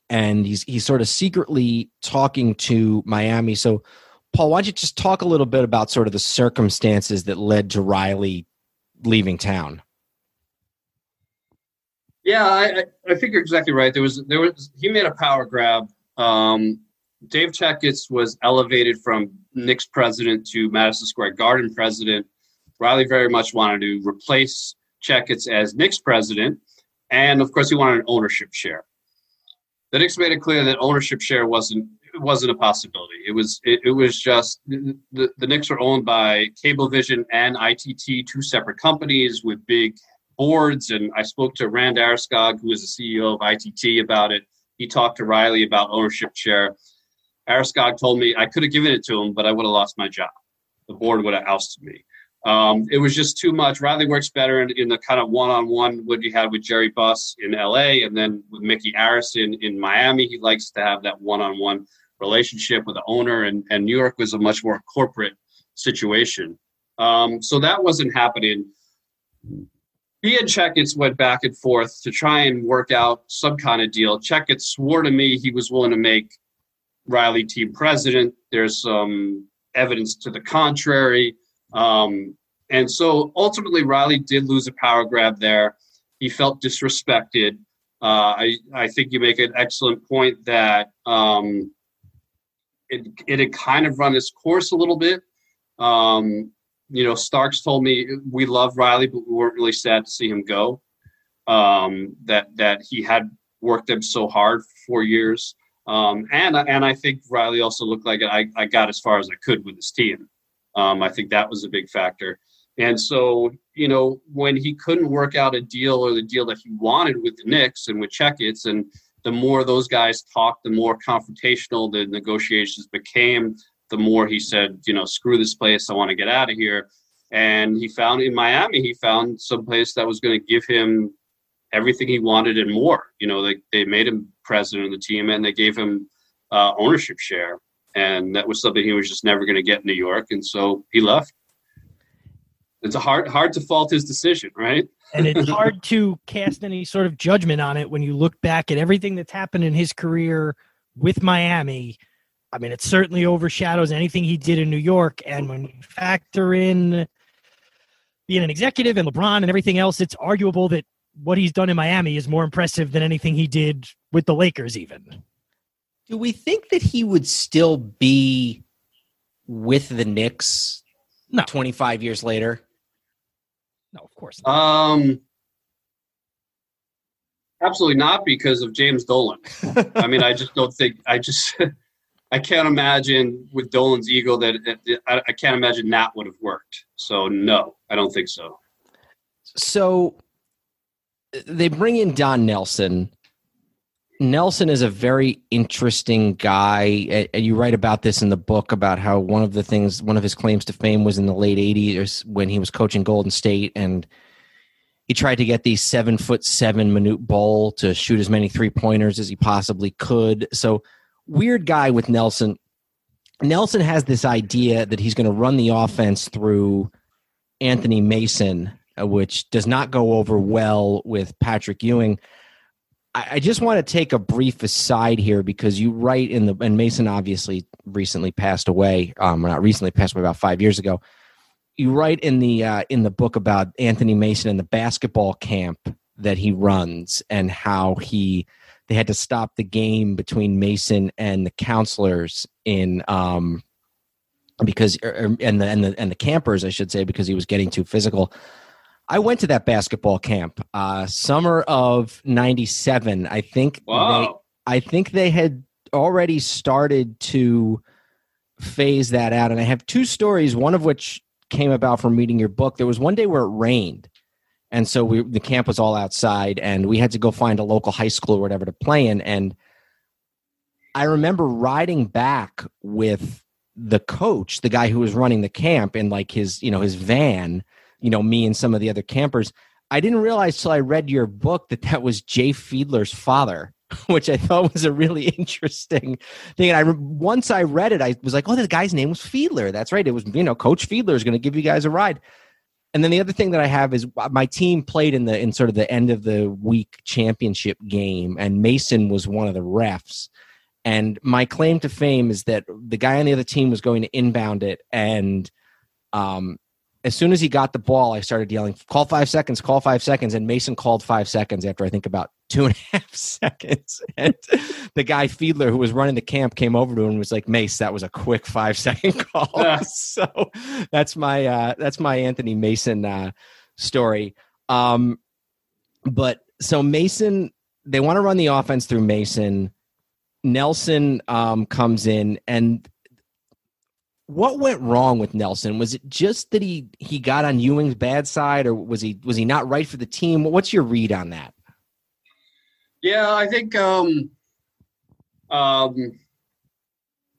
and he's he's sort of secretly talking to Miami. So Paul, why don't you just talk a little bit about sort of the circumstances that led to Riley leaving town? Yeah, I, I think you're exactly right. There was there was he made a power grab. Um, Dave Checketts was elevated from Knicks president to Madison Square Garden president. Riley very much wanted to replace Checketts as Knicks president, and of course he wanted an ownership share. The Knicks made it clear that ownership share wasn't wasn't a possibility. It was it, it was just the, the Knicks are owned by Cablevision and ITT, two separate companies with big boards. And I spoke to Rand Araskog, who is the CEO of ITT, about it. He talked to Riley about ownership share. Araskog told me I could have given it to him, but I would have lost my job. The board would have ousted me. Um, it was just too much. Riley works better in, in the kind of one-on-one what you had with Jerry Buss in LA, and then with Micky Arison in, Miami. He likes to have that one-on-one relationship with the owner, and, and New York was a much more corporate situation. Um, so that wasn't happening he and Checketts went back and forth to try and work out some kind of deal. Checketts swore to me he was willing to make Riley team president. There's some evidence to the contrary. Um, and so ultimately, Riley did lose a power grab there. He felt disrespected. Uh, I, I think you make an excellent point that um, it, it had kind of run its course a little bit. Um, you know, Starks told me we love Riley, but we weren't really sad to see him go. Um, that that he had worked them so hard for four years, um, and and I think Riley also looked like I, I got as far as I could with his team. Um, I think that was a big factor. And so, you know, when he couldn't work out a deal or the deal that he wanted with the Knicks and with Checketts, and the more those guys talked, the more confrontational the negotiations became the more he said, you know, screw this place, I want to get out of here. And he found in Miami, he found some place that was going to give him everything he wanted and more. You know, they, they made him president of the team and they gave him uh, ownership share. And that was something he was just never going to get in New York. And so he left. It's a hard hard to fault his decision, right? and it's hard to cast any sort of judgment on it when you look back at everything that's happened in his career with Miami I mean, it certainly overshadows anything he did in New York. And when you factor in being an executive and LeBron and everything else, it's arguable that what he's done in Miami is more impressive than anything he did with the Lakers, even. Do we think that he would still be with the Knicks no. 25 years later? No, of course not. Um, absolutely not because of James Dolan. I mean, I just don't think, I just. I can't imagine with Dolan's ego that, I, I can't imagine that would have worked. So no, I don't think so. So they bring in Don Nelson. Nelson is a very interesting guy. And you write about this in the book about how one of the things, one of his claims to fame was in the late 80s when he was coaching Golden State and he tried to get the seven foot seven Manute Bol to shoot as many three pointers as he possibly could. So weird guy with Nelson. Nelson has this idea that he's going to run the offense through Anthony Mason, uh, which does not go over well with Patrick Ewing. I, just want to take a brief aside here because you write in the and Mason obviously recently passed away. Um, not recently passed away about five years ago. You write in the uh, in the book about Anthony Mason and the basketball camp that he runs and how he they had to stop the game between Mason and the counselors in um because er, er, and the and the and the campers I should say because he was getting too physical. I went to that basketball camp uh summer of 97. I think they I think they had already started to phase that out and I have two stories one of which came about from reading your book. There was one day where it rained and so we the camp was all outside and we had to go find a local high school or whatever to play in and i remember riding back with the coach the guy who was running the camp in like his you know his van you know me and some of the other campers i didn't realize till i read your book that that was jay fiedler's father which i thought was a really interesting thing. And i once i read it i was like oh the guy's name was fiedler. That's right. It was you know coach fiedler is going to give you guys a ride. And then the other thing that I have is uh, my team played in the in sort of the end of the week championship game, and Mason was one of the refs. And my claim to fame is that the guy on the other team was going to inbound it, and um, as soon as he got the ball, I started yelling, "Call five seconds! Call five seconds!" And Mason called five seconds after I think about two and a half seconds. And the guy Fiedler, who was running the camp, came over to him and was like, "Mace, that was a quick five second call." Yeah. so that's my uh, that's my Anthony Mason uh, story. Um, but so Mason, they want to run the offense through Mason. Nelson um, comes in and what went wrong with Nelson? Was it just that he he got on Ewing's bad side, or was he was he not right for the team? What's your read on that? Yeah, I think um, um,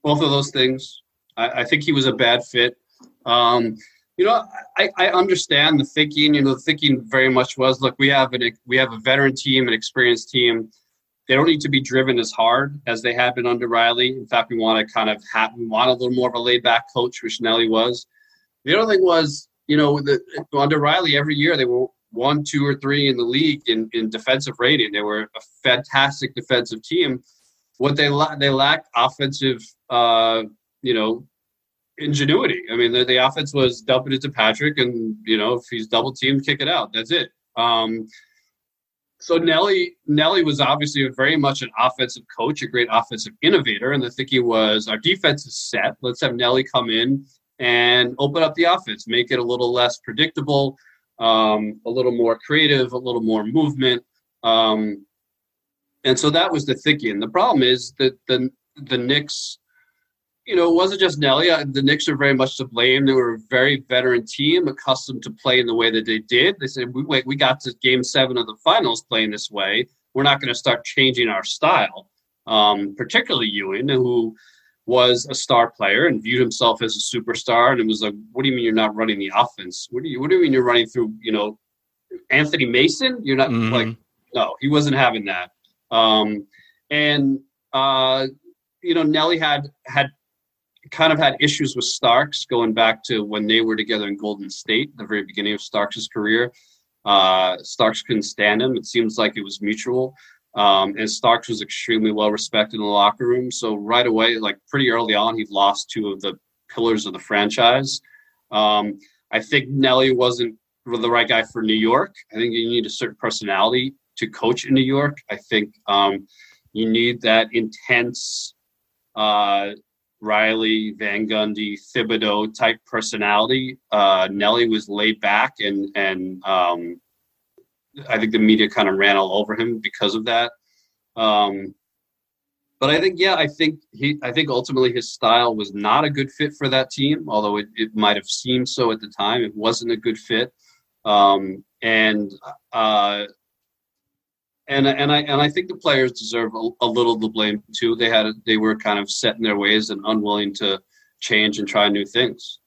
both of those things. I, I think he was a bad fit. Um, you know, I, I understand the thinking. You know, the thinking very much was, look, we have an we have a veteran team, an experienced team they don't need to be driven as hard as they had been under Riley. In fact, we want to kind of have want a little more of a laid back coach, which Nelly was. The other thing was, you know, the, under Riley, every year they were one, two, or three in the league in, in defensive rating. They were a fantastic defensive team. What they la- they lacked offensive, uh, you know, ingenuity. I mean, the, the offense was dump it to Patrick, and you know, if he's double teamed, kick it out. That's it. Um, so Nelly Nelly was obviously very much an offensive coach, a great offensive innovator, and the thinking was our defense is set. Let's have Nelly come in and open up the offense, make it a little less predictable, um, a little more creative, a little more movement. Um, and so that was the thinking. The problem is that the the Knicks you know, it wasn't just Nelly. Uh, the Knicks are very much to blame. They were a very veteran team, accustomed to play in the way that they did. They said, "Wait, we got to Game Seven of the Finals playing this way. We're not going to start changing our style." Um, particularly Ewing, who was a star player and viewed himself as a superstar, and it was like, "What do you mean you're not running the offense? What do you What do you mean you're running through? You know, Anthony Mason? You're not mm-hmm. like no, he wasn't having that." Um, and uh, you know, Nelly had had kind of had issues with Starks going back to when they were together in Golden State, the very beginning of Starks' career. Uh, Starks couldn't stand him. It seems like it was mutual. Um, and Starks was extremely well respected in the locker room. So right away, like pretty early on, he lost two of the pillars of the franchise. Um, I think Nelly wasn't the right guy for New York. I think you need a certain personality to coach in New York. I think um, you need that intense, uh, Riley, Van Gundy, Thibodeau type personality. Uh, Nelly was laid back, and and um, I think the media kind of ran all over him because of that. Um, but I think, yeah, I think he, I think ultimately his style was not a good fit for that team. Although it, it might have seemed so at the time, it wasn't a good fit. Um, and uh, and and I and I think the players deserve a, a, little of the blame too. They had they were kind of set in their ways and unwilling to change and try new things.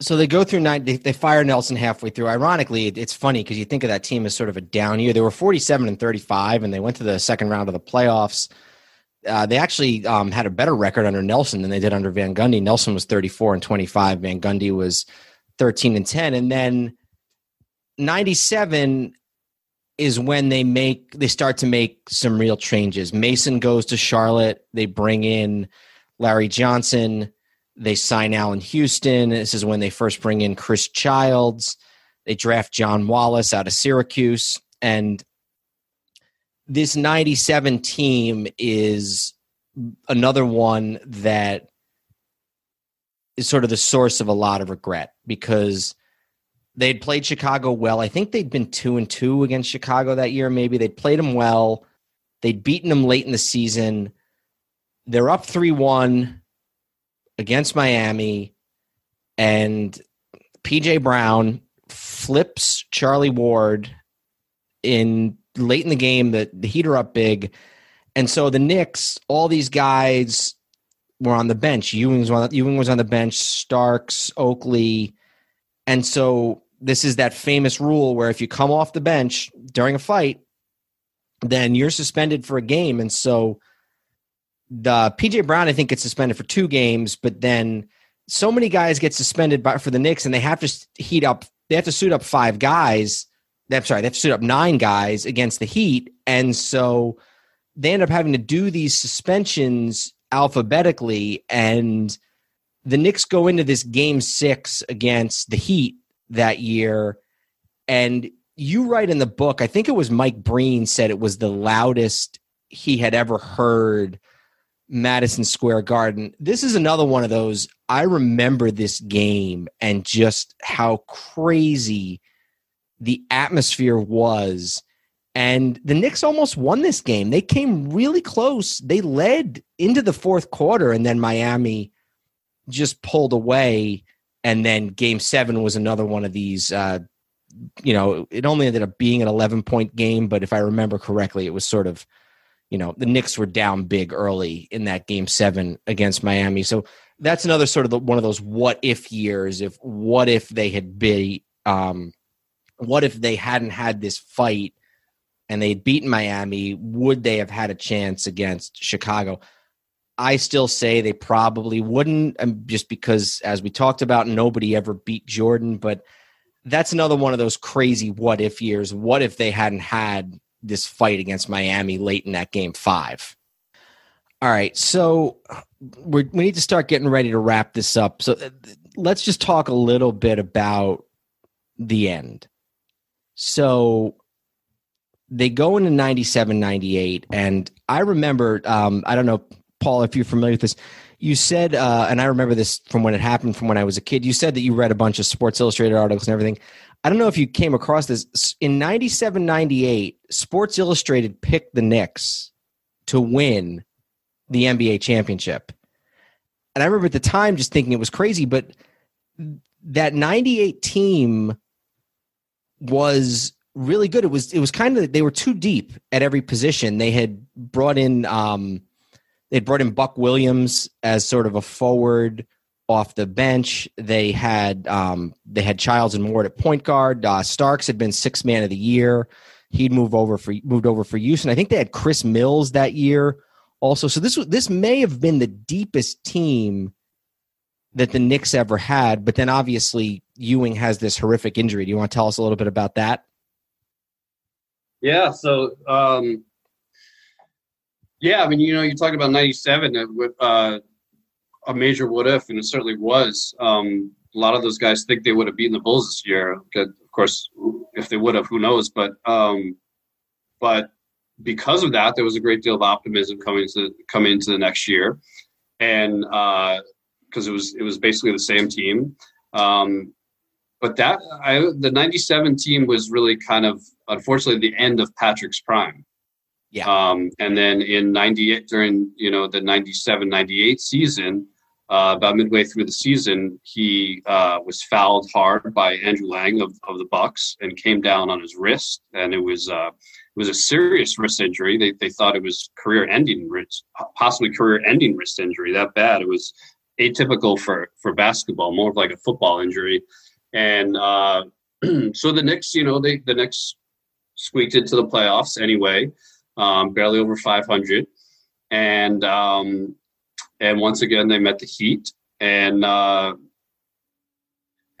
So they go through nine. They, they fire Nelson halfway through. Ironically, it's funny because you think of that team as sort of a down year. They were forty-seven and thirty-five, and they went to the second round of the playoffs. Uh, they actually um, had a better record under Nelson than they did under Van Gundy. Nelson was thirty-four and twenty-five. Van Gundy was thirteen and ten, and then ninety-seven is when they make they start to make some real changes. Mason goes to Charlotte. They bring in Larry Johnson. They sign Allan Houston. This is when they first bring in Chris Childs. They draft John Wallace out of Syracuse. And this 97 team is another one that is sort of the source of a lot of regret because They'd played Chicago well. I think they'd been two and two against Chicago that year. Maybe they'd played them well. They'd beaten them late in the season. They're up three one against Miami, and PJ Brown flips Charlie Ward in late in the game. The the Heat up big, and so the Knicks, all these guys were on the bench. Ewing was on, Ewing was on the bench. Starks, Oakley, and so this is that famous rule where if you come off the bench during a fight, then you're suspended for a game. And so the PJ Brown, I think, gets suspended for two games, but then so many guys get suspended by, for the Knicks, and they have to heat up. They have to suit up five guys. I'm sorry, they have to suit up nine guys against the Heat, and so they end up having to do these suspensions alphabetically. And the Knicks go into this game six against the Heat that year, and you write in the book. I think it was Mike Breen said it was the loudest he had ever heard Madison Square Garden. This is another one of those. I remember this game and just how crazy the atmosphere was. And the Knicks almost won this game. They came really close. They led into the fourth quarter, and then Miami just pulled away. And then game seven was another one of these. Uh, you know, it only ended up being an 11 point game, but if I remember correctly, it was sort of you know the Knicks were down big early in that game seven against Miami. So that's another sort of the, one of those what if years. If what if they had been, um, what if they hadn't had this fight and they'd beaten Miami? Would they have had a chance against Chicago? I still say they probably wouldn't, um, just because, as we talked about, nobody ever beat Jordan. But that's another one of those crazy what if years. What if they hadn't had this fight against Miami late in that game five. All right, so we need to start getting ready to wrap this up. So uh, let's just talk a little bit about the end. So they go into 97 98 and i remember um, i don't know paul if you're familiar with this you said uh, and i remember this from when it happened from when i was a kid you said that you read a bunch of sports illustrated articles and everything I don't know if you came across this. In 97 98, Sports Illustrated picked the Knicks to win the NBA championship. And I remember at the time just thinking it was crazy, but that 98 team was really good. It was it was kind of they were too deep at every position. They had brought in um they brought in Buck Williams as sort of a forward off the bench. They had um, they had Childs and Ward at point guard. Uh, Starks had been six man of the year. He'd move over for moved over for Houston. I think they had Chris Mills that year also. So this this may have been the deepest team that the Knicks ever had. But then obviously Ewing has this horrific injury. Do you want to tell us a little bit about that? Yeah. So. Um, yeah, I mean, you know, you talked about '97 with uh, a major what if, and it certainly was. Um, a lot of those guys think they would have beaten the Bulls this year. Of course, if they would have, who knows? But um, but because of that, there was a great deal of optimism coming to come into the next year, and because uh, it was it was basically the same team. Um, but that I, the '97 team was really kind of unfortunately the end of Patrick's prime. Yeah. Um, and then in 98, during, you know, the 97, 98 season, uh, about midway through the season, he uh, was fouled hard by Andrew Lang of, of the Bucks and came down on his wrist, and it was uh, it was a serious wrist injury. They they thought it was career ending wrist, possibly career ending wrist injury. That bad. It was atypical for for basketball, more of like a football injury. And uh, so the Knicks, you know, they the Knicks squeaked into the playoffs anyway, um, barely over 500, and um, and once again they met the Heat, and uh,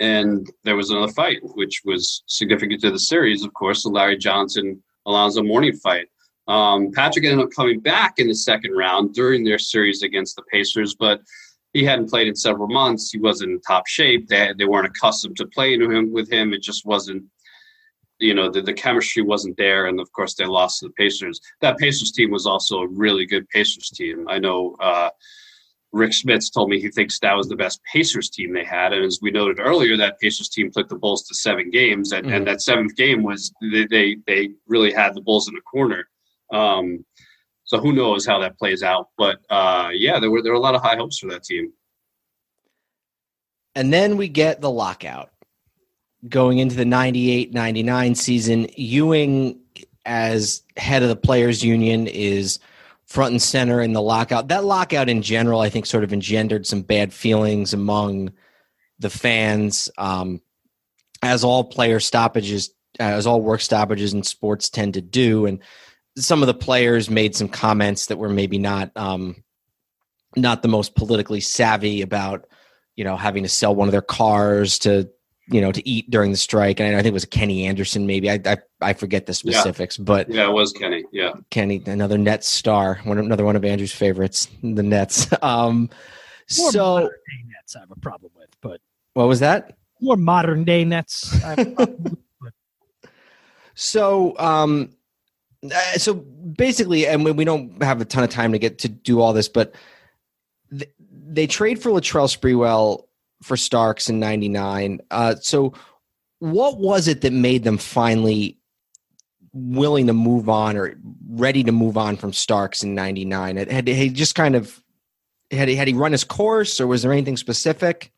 and there was another fight, which was significant to the series, of course, the Larry Johnson Alonzo Mourning fight. Um, Patrick ended up coming back in the second round during their series against the Pacers, but he hadn't played in several months. He wasn't in top shape. They, they weren't accustomed to playing with him. It just wasn't, you know, the, the chemistry wasn't there. And of course, they lost to the Pacers. That Pacers team was also a really good Pacers team. I know uh, Rick Smits told me he thinks that was the best Pacers team they had. And as we noted earlier, that Pacers team took the Bulls to seven games, and, mm-hmm. and that seventh game was they, they, they really had the Bulls in the corner. Um, so who knows how that plays out? But uh, yeah, there were there were a lot of high hopes for that team. And then we get the lockout going into the 98-99 season. Ewing, as head of the players union, is – front and center in the lockout. That lockout in general, I think, sort of engendered some bad feelings among the fans, um, as all player stoppages, as all work stoppages in sports tend to do. And some of the players made some comments that were maybe not um, not the most politically savvy about you know, having to sell one of their cars to, you know, to eat during the strike. And I think it was Kenny Anderson, maybe. I I, I forget the specifics, yeah. but yeah, it was Kenny. Yeah, Kenny, another Nets star, one another one of Andrew's favorites, the Nets. Um, more so Nets, I have a problem with, but what was that? More modern day Nets. so, um, uh, so basically, and we don't have a ton of time to get to do all this, but they trade for Latrell Sprewell for Starks in '99. Uh, so, what was it that made them finally willing to move on or ready to move on from Starks in '99? Had, had he just kind of had he had he run his course, or was there anything specific?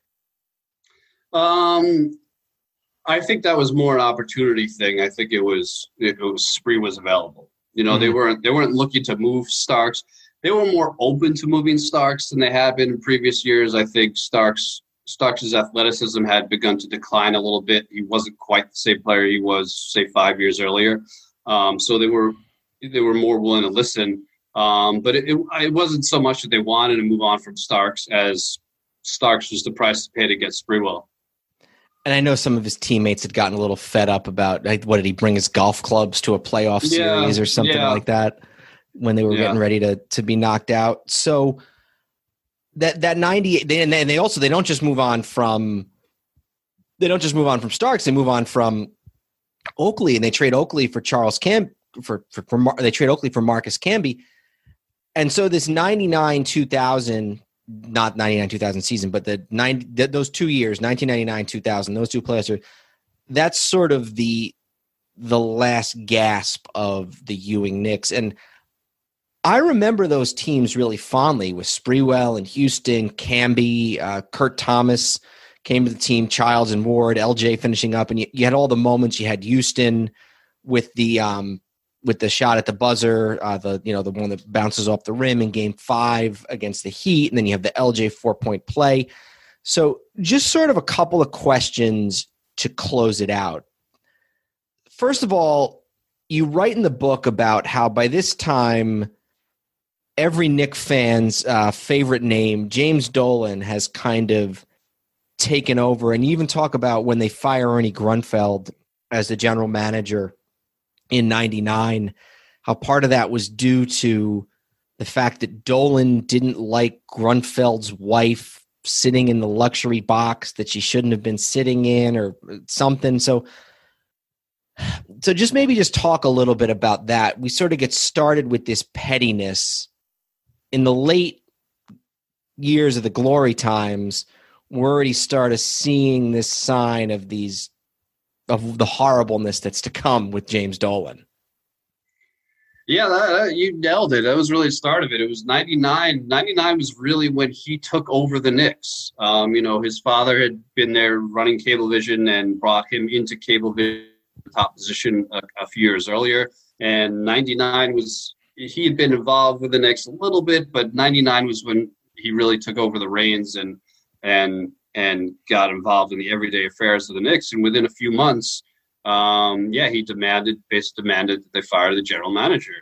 Um, I think that was more an opportunity thing. I think it was it was Spree was available. You know, mm-hmm. they weren't they weren't looking to move Starks they were more open to moving Starks than they had been in previous years. I think Starks Starks' athleticism had begun to decline a little bit. He wasn't quite the same player he was, say, five years earlier. Um, so they were they were more willing to listen. Um, but it, it, it, wasn't so much that they wanted to move on from Starks as Starks was the price to pay to get Sprewell. And I know some of his teammates had gotten a little fed up about like, what did he bring his golf clubs to a playoff yeah, series or something yeah. like that when they were yeah. getting ready to to be knocked out. So that that 98 they, and they also they don't just move on from they don't just move on from Starks, they move on from Oakley and they trade Oakley for Charles Camp for for, for Mar- they trade Oakley for Marcus Camby. And so this 99 2000 not 99 2000 season but the nine those two years 1999 2000 those two players are that's sort of the the last gasp of the Ewing Knicks and I remember those teams really fondly with Sprewell and Houston, Camby, uh, Kurt Thomas came to the team, Childs and Ward, LJ finishing up, and you, you had all the moments. You had Houston with the um, with the shot at the buzzer, uh, the you know the one that bounces off the rim in Game Five against the Heat, and then you have the LJ four point play. So, just sort of a couple of questions to close it out. First of all, you write in the book about how by this time every Knick fan's uh, favorite name, James Dolan, has kind of taken over. And you even talk about when they fire Ernie Grunfeld as the general manager in 99, how part of that was due to the fact that Dolan didn't like Grunfeld's wife sitting in the luxury box that she shouldn't have been sitting in or something. So, so just maybe just talk a little bit about that. We sort of get started with this pettiness in the late years of the glory times, we're already started seeing this sign of these of the horribleness that's to come with James Dolan. Yeah, that, you nailed it. That was really the start of it. It was 99. 99 was really when he took over the Knicks. Um, you know, his father had been there running Cablevision and brought him into Cablevision top position a, a few years earlier. And 99 was he had been involved with the Knicks a little bit, but '99 was when he really took over the reins and and and got involved in the everyday affairs of the Knicks. And within a few months, um, yeah, he demanded, basically demanded that they fire the general manager.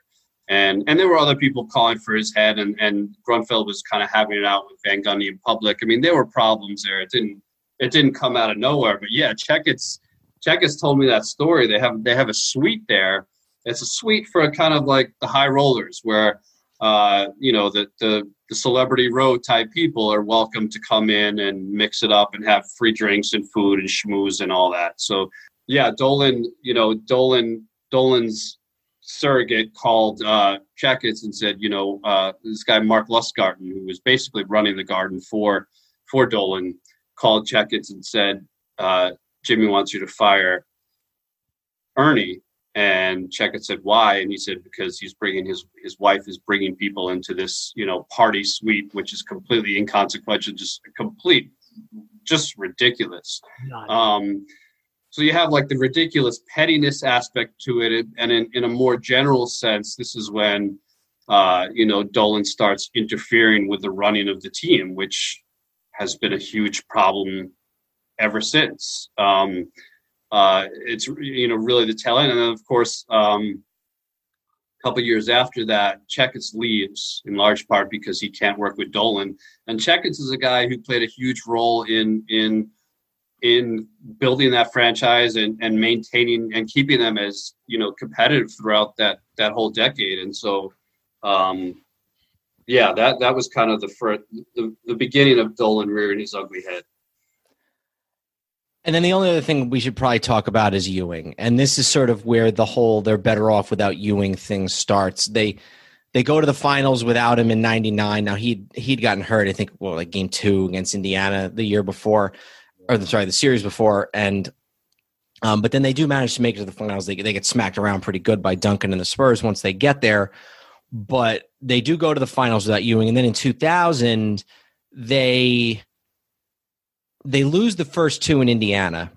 And and there were other people calling for his head, and and Grunfeld was kind of having it out with Van Gundy in public. I mean, there were problems there. It didn't it didn't come out of nowhere. But yeah, Checketts Checketts told me that story. They have they have a suite there it's a suite for kind of like the high rollers where uh, you know the, the the celebrity row type people are welcome to come in and mix it up and have free drinks and food and schmooze and all that. So yeah, Dolan, you know, Dolan Dolan's surrogate called uh, Checketts and said, you know, uh, this guy Mark Lustgarten, who was basically running the garden for for Dolan, called Checketts and said, uh, Jimmy wants you to fire Ernie and Checketts said, "Why?" And he said, "Because he's bringing his his wife is bringing people into this you know party suite, which is completely inconsequential, just complete, just ridiculous." Um, so you have like the ridiculous pettiness aspect to it, and in, in a more general sense, this is when uh, you know Dolan starts interfering with the running of the team, which has been a huge problem ever since. Um, uh, it's you know really the tail end, and then of course um, a couple years after that, Checketts leaves in large part because he can't work with Dolan. And Checketts is a guy who played a huge role in in in building that franchise and, and maintaining and keeping them as you know competitive throughout that that whole decade. And so, um, yeah, that that was kind of the first the, the beginning of Dolan rearing his ugly head. And then the only other thing we should probably talk about is Ewing. And this is sort of where the whole they're better off without Ewing thing starts. They they go to the finals without him in 99. Now he'd he'd gotten hurt, I think well like game 2 against Indiana the year before or the sorry, the series before and um, but then they do manage to make it to the finals. They they get smacked around pretty good by Duncan and the Spurs once they get there. But they do go to the finals without Ewing and then in 2000 they they lose the first two in Indiana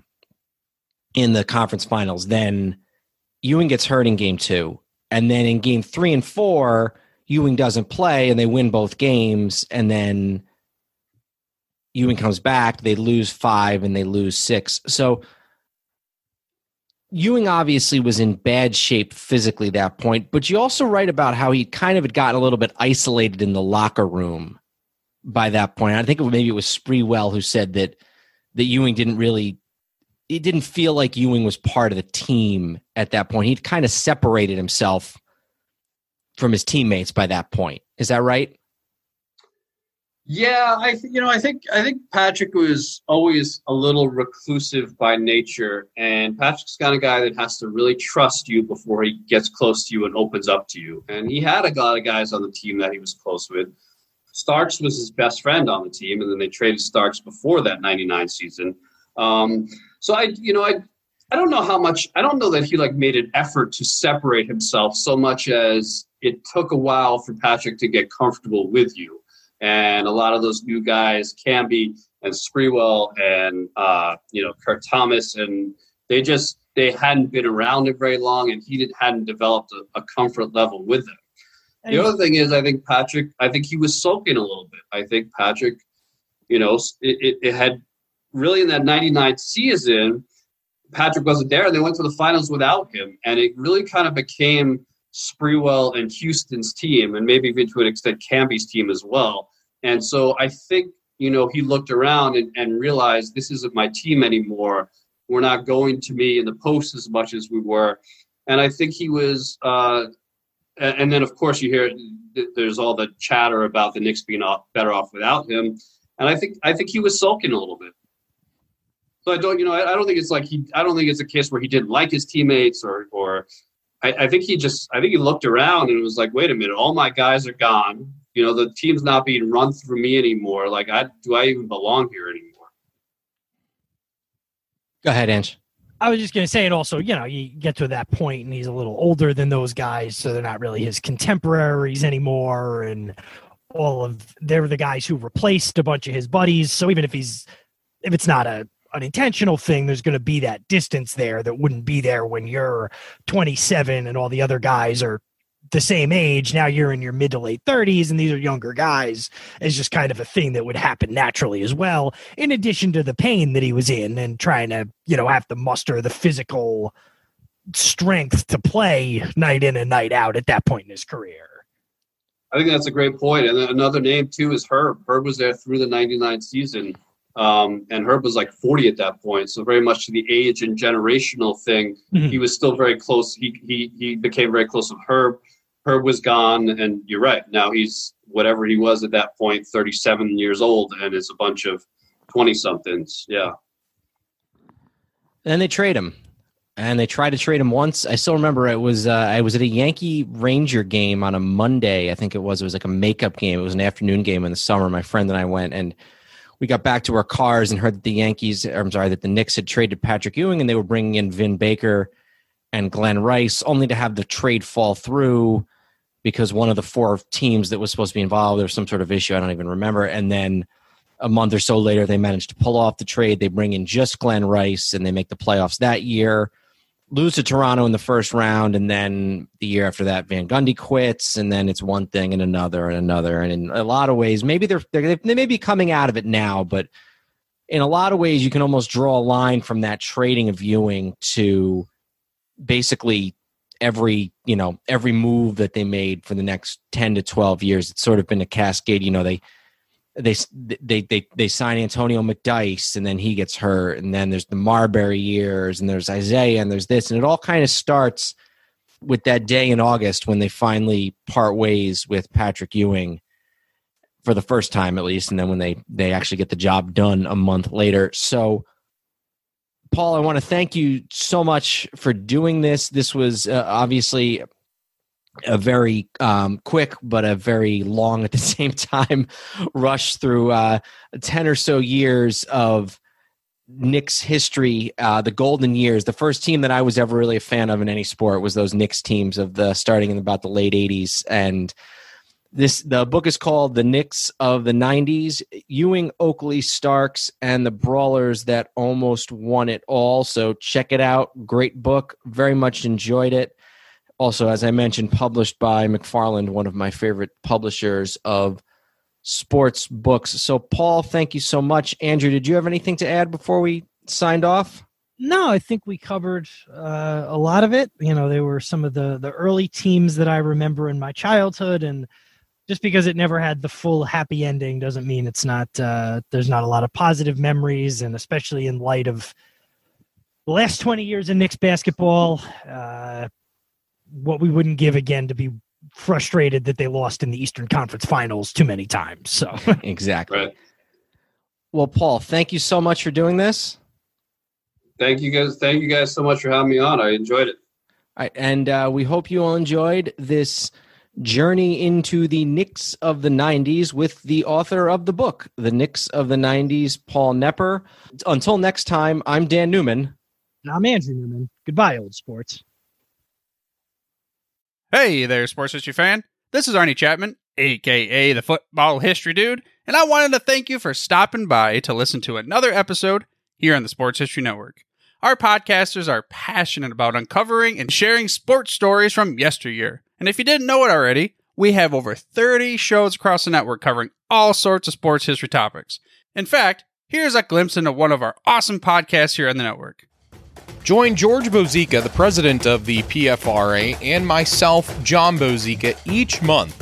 in the conference finals. Then Ewing gets hurt in game two. And then in game three and four, Ewing doesn't play and they win both games. And then Ewing comes back. They lose five and they lose six. So Ewing obviously was in bad shape physically that point, but you also write about how he kind of had gotten a little bit isolated in the locker room by that point. I think maybe it was Sprewell who said that that Ewing didn't really it didn't feel like Ewing was part of the team at that point. He'd kind of separated himself from his teammates by that point. Is that right? Yeah, I th- you know I think I think Patrick was always a little reclusive by nature, and Patrick's kind of guy that has to really trust you before he gets close to you and opens up to you. And he had a lot of guys on the team that he was close with. Starks was his best friend on the team, and then they traded Starks before that '99 season. Um, so I, you know, I, I don't know how much. I don't know that he like made an effort to separate himself so much as it took a while for Patrick to get comfortable with you. And a lot of those new guys, Camby and Sprewell and uh, you know Kurt Thomas, and they just they hadn't been around it very long, and he did, hadn't developed a, a comfort level with them. The other thing is, I think Patrick, I think he was sulking a little bit. I think Patrick, you know, it, it, it had really in that 99 season, Patrick wasn't there and they went to the finals without him. And it really kind of became Sprewell and Houston's team, and maybe even to an extent Camby's team as well. And so I think, you know, he looked around and, and realized this isn't my team anymore. We're not going to me in the post as much as we were. And I think he was uh, and then of course you hear there's all the chatter about the Knicks being better off without him, and I think I think he was sulking a little bit. So I don't, you know, I, I don't think it's like he, I don't think it's a case where he didn't like his teammates or, or I, I think he just, I think he looked around and was like, wait a minute, all my guys are gone. You know, the team's not being run through me anymore. Like, I do I even belong here anymore? Go ahead, Ange. I was just going to say, and also, you know, you get to that point, and he's a little older than those guys, so they're not really his contemporaries anymore, and all of they're the guys who replaced a bunch of his buddies. So even if he's if it's not a an intentional thing, there's going to be that distance there that wouldn't be there when you're 27 and all the other guys are the same age. Now you're in your mid to late 30s, and these are younger guys. Is just kind of a thing that would happen naturally as well. In addition to the pain that he was in and trying to, you know, have to muster the physical strength to play night in and night out at that point in his career. I think that's a great point. And another name too is Herb. Herb was there through the '99 season. Um, and Herb was like 40 at that point, so very much to the age and generational thing. Mm-hmm. He was still very close. He he he became very close with Herb. Herb was gone, and you're right. Now he's whatever he was at that point, 37 years old, and it's a bunch of 20 somethings. Yeah. And they trade him, and they tried to trade him once. I still remember it was uh, I was at a Yankee Ranger game on a Monday. I think it was. It was like a makeup game. It was an afternoon game in the summer. My friend and I went, and we got back to our cars and heard that the Yankees, I'm sorry, that the Knicks had traded Patrick Ewing, and they were bringing in Vin Baker and Glen Rice, only to have the trade fall through because one of the four teams that was supposed to be involved, there was some sort of issue. I don't even remember. And then a month or so later, they managed to pull off the trade. They bring in just Glen Rice and they make the playoffs that year. Lose to Toronto in the first round, and then the year after that, Van Gundy quits, and then it's one thing and another and another. And in a lot of ways, maybe they're, they're they may be coming out of it now, but in a lot of ways, you can almost draw a line from that trading of Ewing to basically every you know every move that they made for the next 10 to 12 years it's sort of been a cascade you know they they they they they sign Antonio McDyess and then he gets hurt and then there's the Marbury years and there's Isiah and there's this and it all kind of starts with that day in August when they finally part ways with Patrick Ewing for the first time at least and then when they they actually get the job done a month later. So Paul I want to thank you so much for doing this this was uh, obviously a very um, quick but a very long at the same time rush through uh, 10 or so years of Knicks history, uh, the golden years. The first team that I was ever really a fan of in any sport was those Knicks teams of the starting in about the late 80s. And this the book is called The Knicks of the 90s Ewing, Oakley, Starks, and the Brawlers that almost won it all. So check it out. Great book. Very much enjoyed it also, as I mentioned, published by McFarland, one of my favorite publishers of sports books. So, Paul, thank you so much. Andrew, did you have anything to add before we signed off? No, I think we covered uh, a lot of it. You know, they were some of the the early teams that I remember in my childhood, and just because it never had the full happy ending doesn't mean it's not. Uh, there's not a lot of positive memories, and especially in light of the last 20 years in Knicks basketball, uh, what we wouldn't give again to be frustrated that they lost in the Eastern Conference Finals too many times. So exactly. Right. Well, Paul, thank you so much for doing this. Thank you guys. Thank you guys so much for having me on. I enjoyed it. All right, and uh, we hope you all enjoyed this journey into the Knicks of the 90s with the author of the book, The Knicks of the 90s, Paul Knepper. Until next time, I'm Dan Newman. And I'm Andrew Newman. Goodbye, old sports. Hey there, sports history fan. This is Arnie Chapman, aka the Football History Dude, and I wanted to thank you for stopping by to listen to another episode here on the Sports History Network. Our podcasters are passionate about uncovering and sharing sports stories from yesteryear. And if you didn't know it already, we have over 30 shows across the network covering all sorts of sports history topics. In fact, here's a glimpse into one of our awesome podcasts here on the network. Join George Bozeka, the president of the PFRA, and myself, John Bozeka, each month